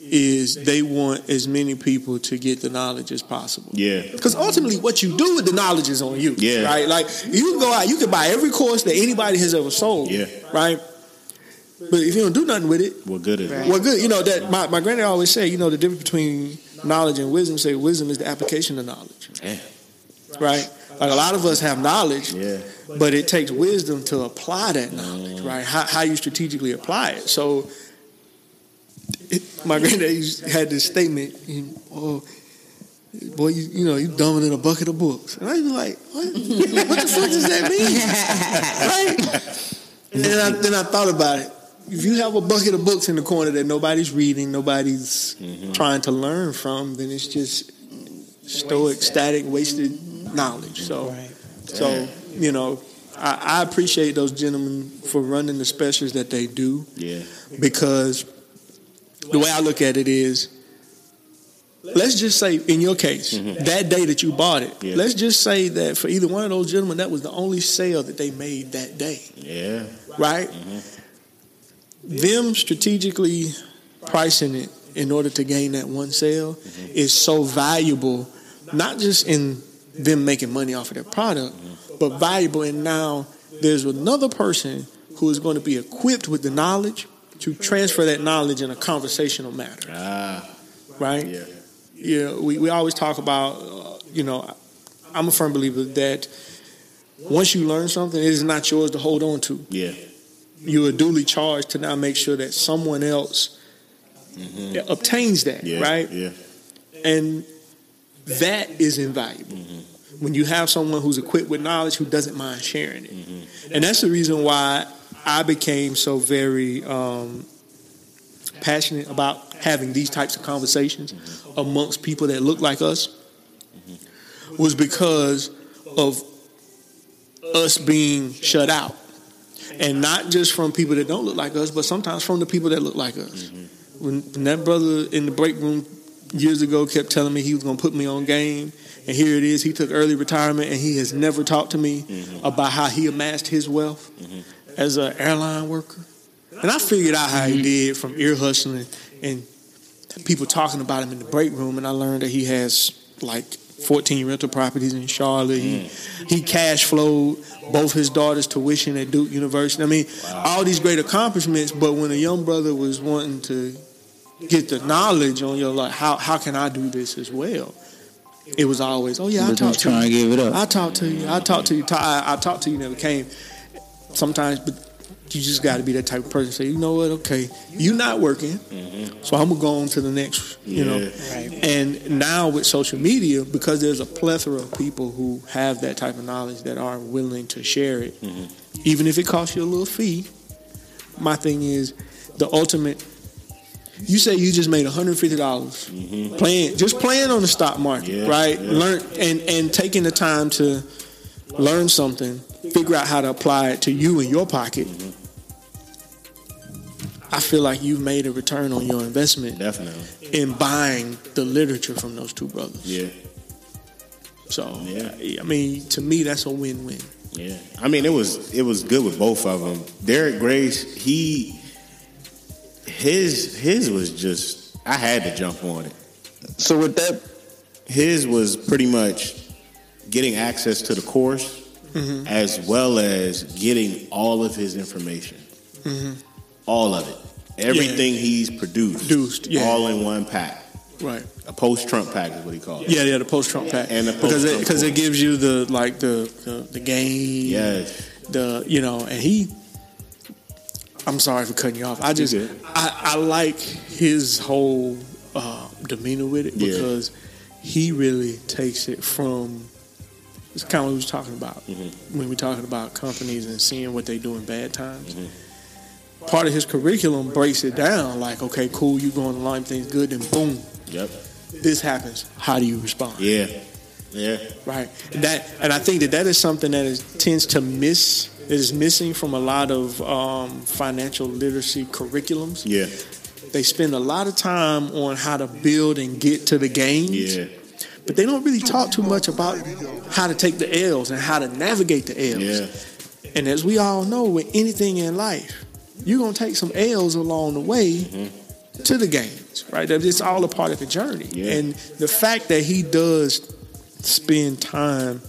is they want as many people to get the knowledge as possible. Yeah. Because ultimately, what you do with the knowledge is on you. Yeah. Right? Like, you can go out, you can buy every course that anybody has ever sold. Yeah. Right? But if you don't do nothing with it, What good is it? well, good. You know, that my, my granddad always say, you know, the difference between knowledge and wisdom, say wisdom is the application of knowledge. Yeah. Right? Like, a lot of us have knowledge, Yeah. but it takes wisdom to apply that knowledge, right? How, how you strategically apply it. So, it, my granddad had this statement, he- oh, boy, you, you know, you dumber than a bucket of books. And I was like, what, what the fuck does that mean? right? And then I, then I thought about it. If you have a bucket of books in the corner that nobody's reading, nobody's mm-hmm. trying to learn from, then it's just stoic, static, wasted knowledge. So, so you know, I, I appreciate those gentlemen for running the specials that they do Yeah. because the way I look at it is, let's just say in your case, mm-hmm. that day that you bought it, Yeah. let's just say that for either one of those gentlemen, that was the only sale that they made that day, Yeah. right? Mm-hmm. Them strategically pricing it in order to gain that one sale mm-hmm. is so valuable, not just in them making money off of their product, but valuable And now there's another person who is going to be equipped with the knowledge to transfer that knowledge in a conversational manner, Ah. right? Yeah. you know, we, we always talk about, uh, you know, I'm a firm believer that once you learn something, it is not yours to hold on to. Yeah. You are duly charged to now make sure that someone else obtains that, Yeah. right? Yeah. And that is invaluable. Mm-hmm. When you have someone who's equipped with knowledge who doesn't mind sharing it. Mm-hmm. And that's the reason why I became so very um, passionate about having these types of conversations mm-hmm. amongst people that look like us was because of us being shut out. And not just from people that don't look like us, but sometimes from the people that look like us. When, when that brother in the break room years ago kept telling me he was going to put me on game, and here it is, he took early retirement, and he has never talked to me mm-hmm. about how he amassed his wealth mm-hmm. as an airline worker. And I figured out how he mm-hmm. did from ear hustling and people talking about him in the break room, and I learned that he has like 14 rental properties in Charlotte. He mm. he cash flowed both his daughters' tuition at Duke University. I mean, all these great accomplishments. But when a young brother was wanting to get the knowledge on your like, how how can I do this as well? It was always, oh yeah, I But talk to trying you. to give it up. I talk to you. I talk to you. I, I talk to you. Never came. Sometimes, but you just got to be that type of person. Say, you know what? Okay, you're not working, mm-hmm. so I'm gonna go on to the next. You know, Yeah. and now with social media, because there's a plethora of people who have that type of knowledge that are willing to share it, mm-hmm. even if it costs you a little fee. My thing is, the ultimate. You say you just made 150 dollars mm-hmm. playing, just playing on the stock market, Yeah, right? yeah. Learn and and taking the time to learn something, figure out how to apply it to you in your pocket. Mm-hmm. I feel like you've made a return on your investment Definitely. in buying the literature from those two brothers. Yeah. So, Yeah. I mean, to me, that's a win-win. Yeah, I mean it was it was good with both of them. Derek Grace, he his his was just I had to jump on it. So with that, His was pretty much getting access to the course mm-hmm. as well as getting all of his information, mm-hmm. all of it. Everything he's produced, Produced, yeah. all in one pack. Right. A post-Trump pack is what he called it. Yeah, yeah, the post Trump pack. And the because it, because it gives you the like the the, the game. Yes. The you know, and he. I'm sorry for cutting you off. I just. I, I like his whole uh, demeanor with it Yeah. because he really takes it from. It's kind of what we was talking about Mm-hmm. when we're talking about companies and seeing what they do in bad times. Mm-hmm. Part of his curriculum breaks it down like, okay, cool, you going to line things good, and boom, Yep. this happens. How do you respond? Yeah. Yeah. Right. And that and I think that that is something that is, tends to miss that is missing from a lot of um, financial literacy curriculums. Yeah. They spend a lot of time on how to build and get to the gains, Yeah. but they don't really talk too much about how to take the L's and how to navigate the L's. Yeah. And as we all know, with anything in life, you're gonna take some L's along the way to the gains, right? It's all a part of the journey. Yeah. And the fact that he does spend time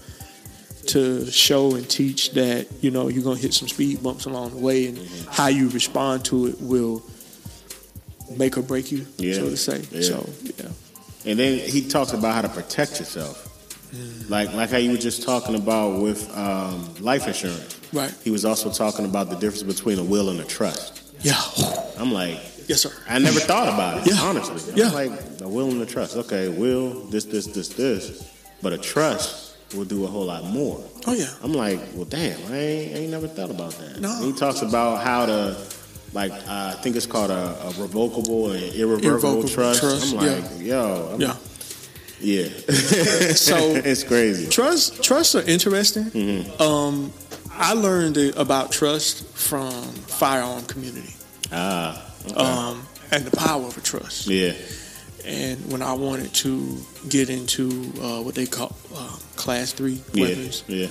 to show and teach that, you know, you're gonna hit some speed bumps along the way and how you respond to it will make or break you, Yeah. so to say. Yeah. So yeah. And then he talks about how to protect yourself. Like like how you were just talking about with um, life insurance. Right. He was also talking about the difference between a will and a trust. Yeah. I'm like, Yes, sir. I never thought about it, Yeah. honestly. I'm Yeah. like, a will and a trust. Okay, will, this, this, this, this. But a trust will do a whole lot more. Oh yeah. I'm like, well, damn, I ain't, I ain't never thought about that. No. And he talks about how to, like, uh, I think it's called a, a revocable and irrevocable, Irrevocable trust. trust, I'm like, yo, I'm, Yeah. yeah. So it's crazy. Trust trusts are interesting. Mm-hmm. Um, I learned about trust from firearm community Ah, okay. um, and the power of a trust. yeah, And when I wanted to get into uh, what they call uh, class three yeah, weapons yeah,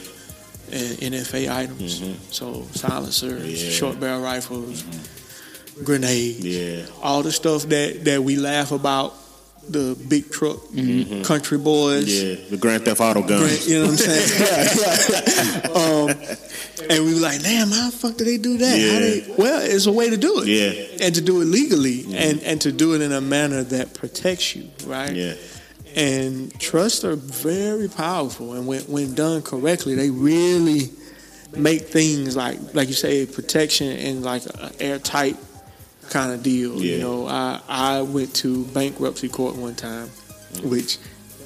and NFA items, so silencers, Mm-hmm. Yeah. short barrel rifles, grenades, yeah, all the stuff that that we laugh about. The big truck country boys, Mm-hmm. yeah. The Grand Theft Auto guns. Grant, you know what I'm saying? yeah, yeah. Um, and we were like, damn, how the fuck do they do that? How Yeah. they, well, it's a way to do it. Yeah. And to do it legally and, and to do it in a manner that protects you, right? Yeah, And trusts are very powerful. And when, when done correctly, they really make things like, like you say, protection and like an airtight kind of deal. You know, I, I went to bankruptcy court one time, mm. which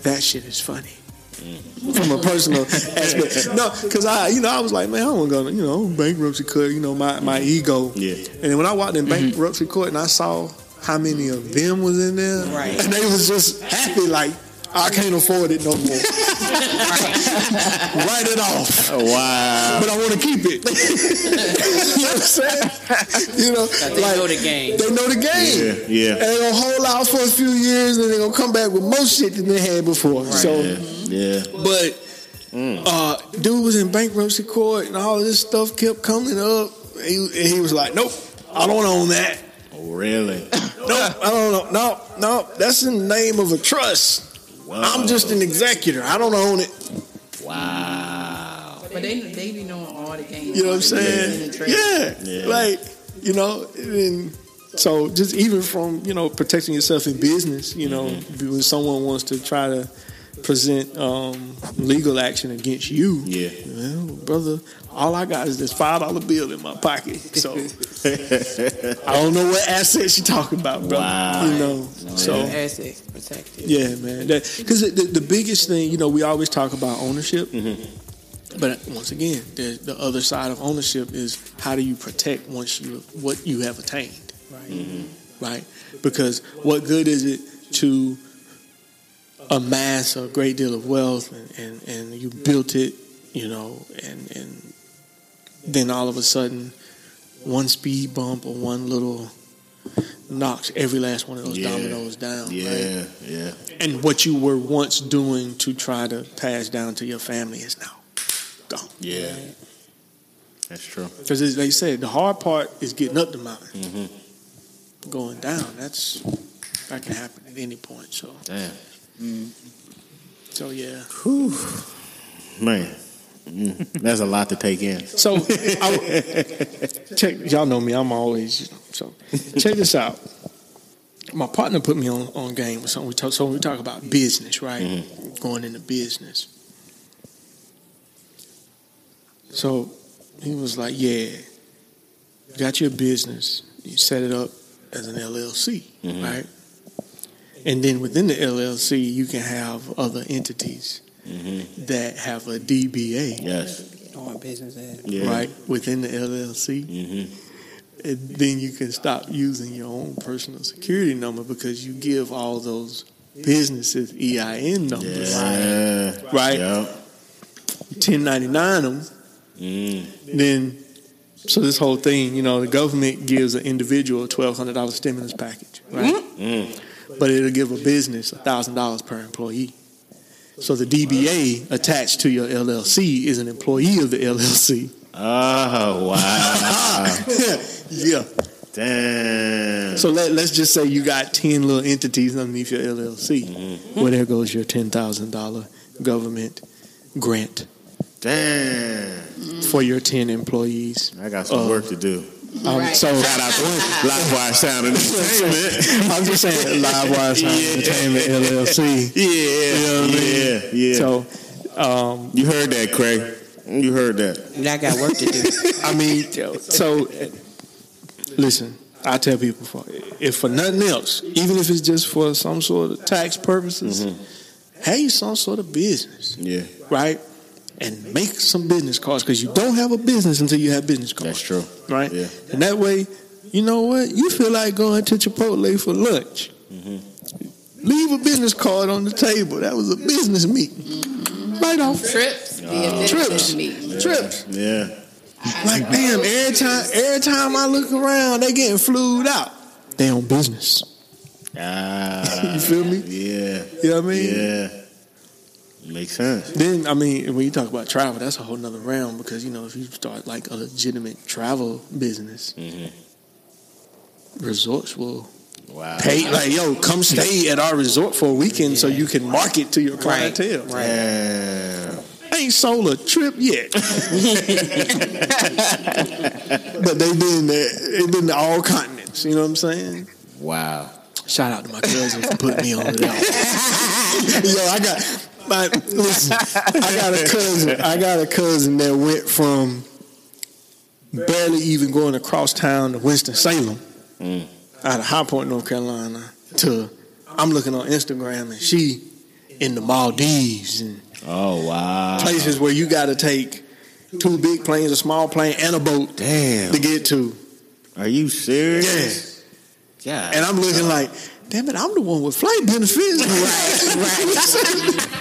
that shit is funny mm. from a personal aspect. No, because I, you know, I was like, man, I don't want to go, you know, bankruptcy court. You know, my my ego. Yeah. And then when I walked in mm-hmm. bankruptcy court and I saw how many of them was in there, Right. and they was just happy, like I can't afford it no more. Write it off. Oh, wow. But I want to keep it. you know what I'm saying? You know, They know the game. They know the game. Yeah, yeah. And they're gonna hold out for a few years, and they're gonna come back with more shit than they had before. So, Yeah, yeah. but uh, dude was in bankruptcy court, and all of this stuff kept coming up. He, and he was like, "Nope, I don't own that. Oh, really? Nope, I don't know. No, no, that's in the name of a trust. I'm just an executor. I don't own it. Wow. But they they be knowing all the games. You know what I'm saying? Yeah, Yeah. like you know, and so just even from you know protecting yourself in business, you know, Mm-hmm. when someone wants to try to present um, legal action against you, Yeah. well, brother, all I got is this five dollar bill in my pocket, so I don't know what assets you're talking about, brother. Wow. You know, so. Assets protected. Yeah, man. Because the, the biggest thing, you know, we always talk about ownership, but once again, the, the other side of ownership is how do you protect once you what you have attained, right? Right? Because what good is it to amass a great deal of wealth and, and, and you built it, you know, and and then all of a sudden, one speed bump or one little knocks every last one of those Yeah. dominoes down. right? Yeah, yeah. and what you were once doing to try to pass down to your family is now gone. Yeah. That's true. Because as they said, the hard part is getting up the mountain. Mm-hmm. Going down, that's that can happen at any point. So, Damn. Mm. so yeah, Man. Mm. That's a lot to take in. So, I, check. Y'all know me. I'm always so. Check this out. My partner put me on on game with something. We talk. So we talk about business, right? Mm-hmm. Going into business. So he was like, "Yeah, you got your business. You set it up as an LLC, mm-hmm. right? And then within the LLC, you can have other entities that have a DBA." Yes. Doing business at. Yeah. right within the LLC, Mm-hmm. and then you can stop using your own personal security number because you give all those businesses EIN numbers, Yeah. right? Yep. 1099 them, Mm. then so this whole thing, you know, the government gives an individual a twelve hundred dollar stimulus package, right? Mm. But it'll give a business thousand dollars per employee. So the DBA attached to your LLC is an employee of the LLC. Oh wow. yeah. Damn. So let, let's just say you got 10 little entities underneath your LLC. Mm-hmm. Well, there goes your $10,000 government grant Damn. for your 10 employees. I got some Uh, work to do. Um, Right. So Shout out to Livewire Sound Entertainment. I'm just saying, Livewire Sound Yeah. Entertainment LLC. Yeah, you know what I mean? yeah, yeah. So, um, you heard that, Craig? You heard that? I got work to do. I mean, so listen, I tell people, for, if for nothing else, even if it's just for some sort of tax purposes, have you some sort of business. Yeah, right? And make some business cards because you don't have a business until you have business cards. that's true. right? Yeah. And that way, you know what? You feel like going to Chipotle for lunch. Mm-hmm. Leave a business card on the table. That was a business meeting. Right off. Trips. be Oh. Trips. business meeting. Trips. Yeah. Like, damn, every time every time I look around, they getting flued out. They on business. Ah. You feel me? Yeah. You know what I mean? Yeah. Makes sense. Then I mean, when you talk about travel, that's a whole nother realm because you know if you start like a legitimate travel business, mm-hmm. resorts will Wow. pay like yo, come stay at our resort for a weekend so you can market to your clientele. Right. Damn. I ain't sold a trip yet, but they've been they've been to all continents. You know what I'm saying? Wow. Shout out to my cousin for putting me on to that. Yo, I got my listen. I got a cousin. I got a cousin that went from barely even going across town to Winston Salem, mm. out of High Point, North Carolina, to I'm looking on Instagram and she in the Maldives and Oh wow. places where you got to take two big planes, a small plane, and a boat Damn. to get to. Are you serious? Yeah. And I'm looking like, damn it, I'm the one with flight benefits.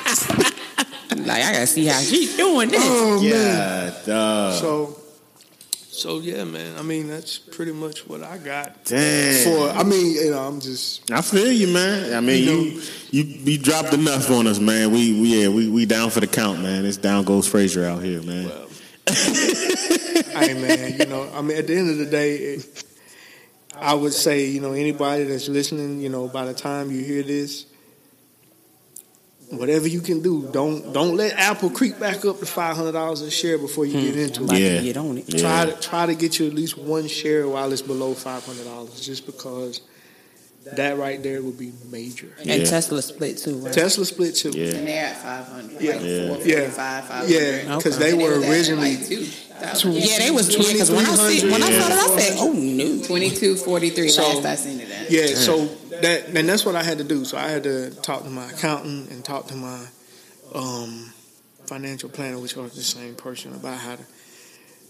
Like I gotta see how she's doing this. oh man. yeah. Dog. So, so yeah, man. I mean, that's pretty much what I got Damn. for. I mean, you know, I'm just I feel you, man. I mean, You you you you dropped enough on us, man. We we yeah we we down for the count, man. It's down goes Frazier out here, man. hey man, you know, I mean, at the end of the day, it, I would say, you know, anybody that's listening, you know, by the time you hear this, whatever you can do, don't don't let Apple creep back up to five hundred dollars a share before you get hmm. into it. Yeah. to get on it. Yeah. Try to try to get you at least one share while it's below five hundred dollars, just because that right there would be major. And Yeah. Tesla split too, right? Tesla split too. Yeah. And they're at 500. Yeah. Like Yeah. 445, 500. Yeah, because Okay. they were originally like 2,000. Yeah, they was yeah, because when I see when I saw that, I said, "Oh no!" 22, 43 So- last I seen it at. Yeah, so that and that's what I had to do. So I had to talk to my accountant and talk to my um, financial planner, which are the same person, about how to.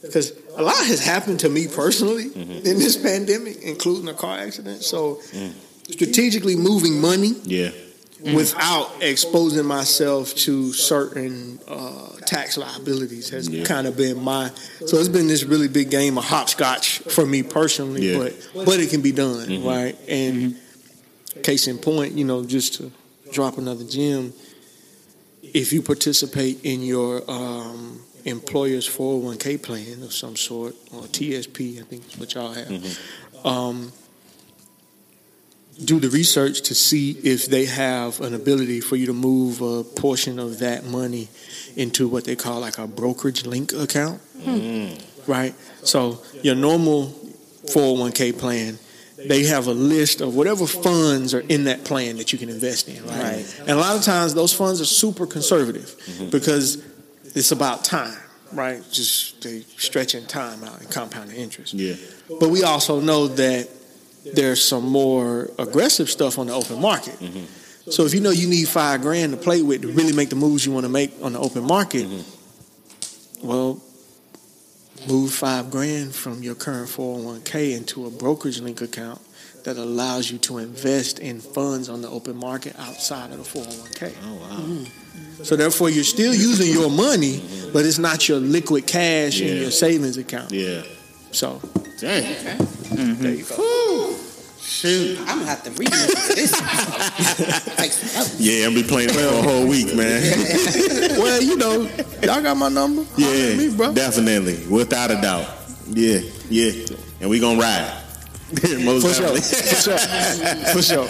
Because a lot has happened to me personally mm-hmm. in this pandemic, including a car accident. So mm. strategically moving money Yeah. Mm. without exposing myself to certain uh, tax liabilities has Yeah. kind of been my. So it's been this really big game of hopscotch for me personally, Yeah. but but it can be done, mm-hmm. right? And mm-hmm. Case in point, you know, just to drop another gem, if you participate in your um, employer's 401k plan of some sort or TSP, I think is what y'all have. Um, do the research to see if they have an ability for you to move a portion of that money into what they call like a brokerage link account. Right? So your normal 401k plan, they have a list of whatever funds are in that plan that you can invest in, right? Right. And a lot of times those funds are super conservative mm-hmm. because it's about time, right? Just they stretching time out and compounding interest. Yeah. But we also know that there's some more aggressive stuff on the open market. Mm-hmm. So if you know you need five grand to play with to really make the moves you want to make on the open market, mm-hmm. well, move five grand from your current 401k into a brokerage link account that allows you to invest in funds on the open market outside of the 401k. Oh wow. Mm-hmm. So therefore, you're still using your money, but it's not your liquid cash in your savings account. Yeah. So Dang. Mm-hmm. there you go. Shoot. I'm gonna have to re-listen to this. Take some notes. Yeah, I'm be playing it for a whole week, man. well, you know, y'all got my number. Yeah, me, bro. definitely, without a doubt. Yeah, yeah, and we gonna ride. Most For sure. For sure. For sure.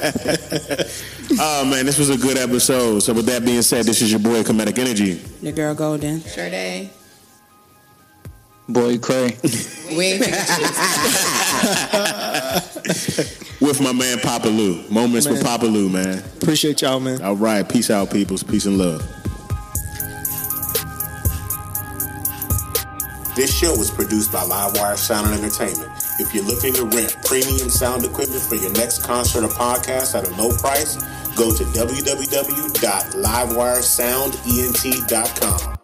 Oh man, this was a good episode. So with that being said, this is your boy Comedic Energy. Your girl Golden. Sure day. Boy Clay. We ain't taking With my man Papa Lou. Moments with Papa Lou, man. Appreciate y'all, man. All right, peace out, peoples. Peace and love. This show was produced by Livewire Sound and Entertainment. If you're looking to rent premium sound equipment for your next concert or podcast at a low price, go to www.livewiresoundent.com.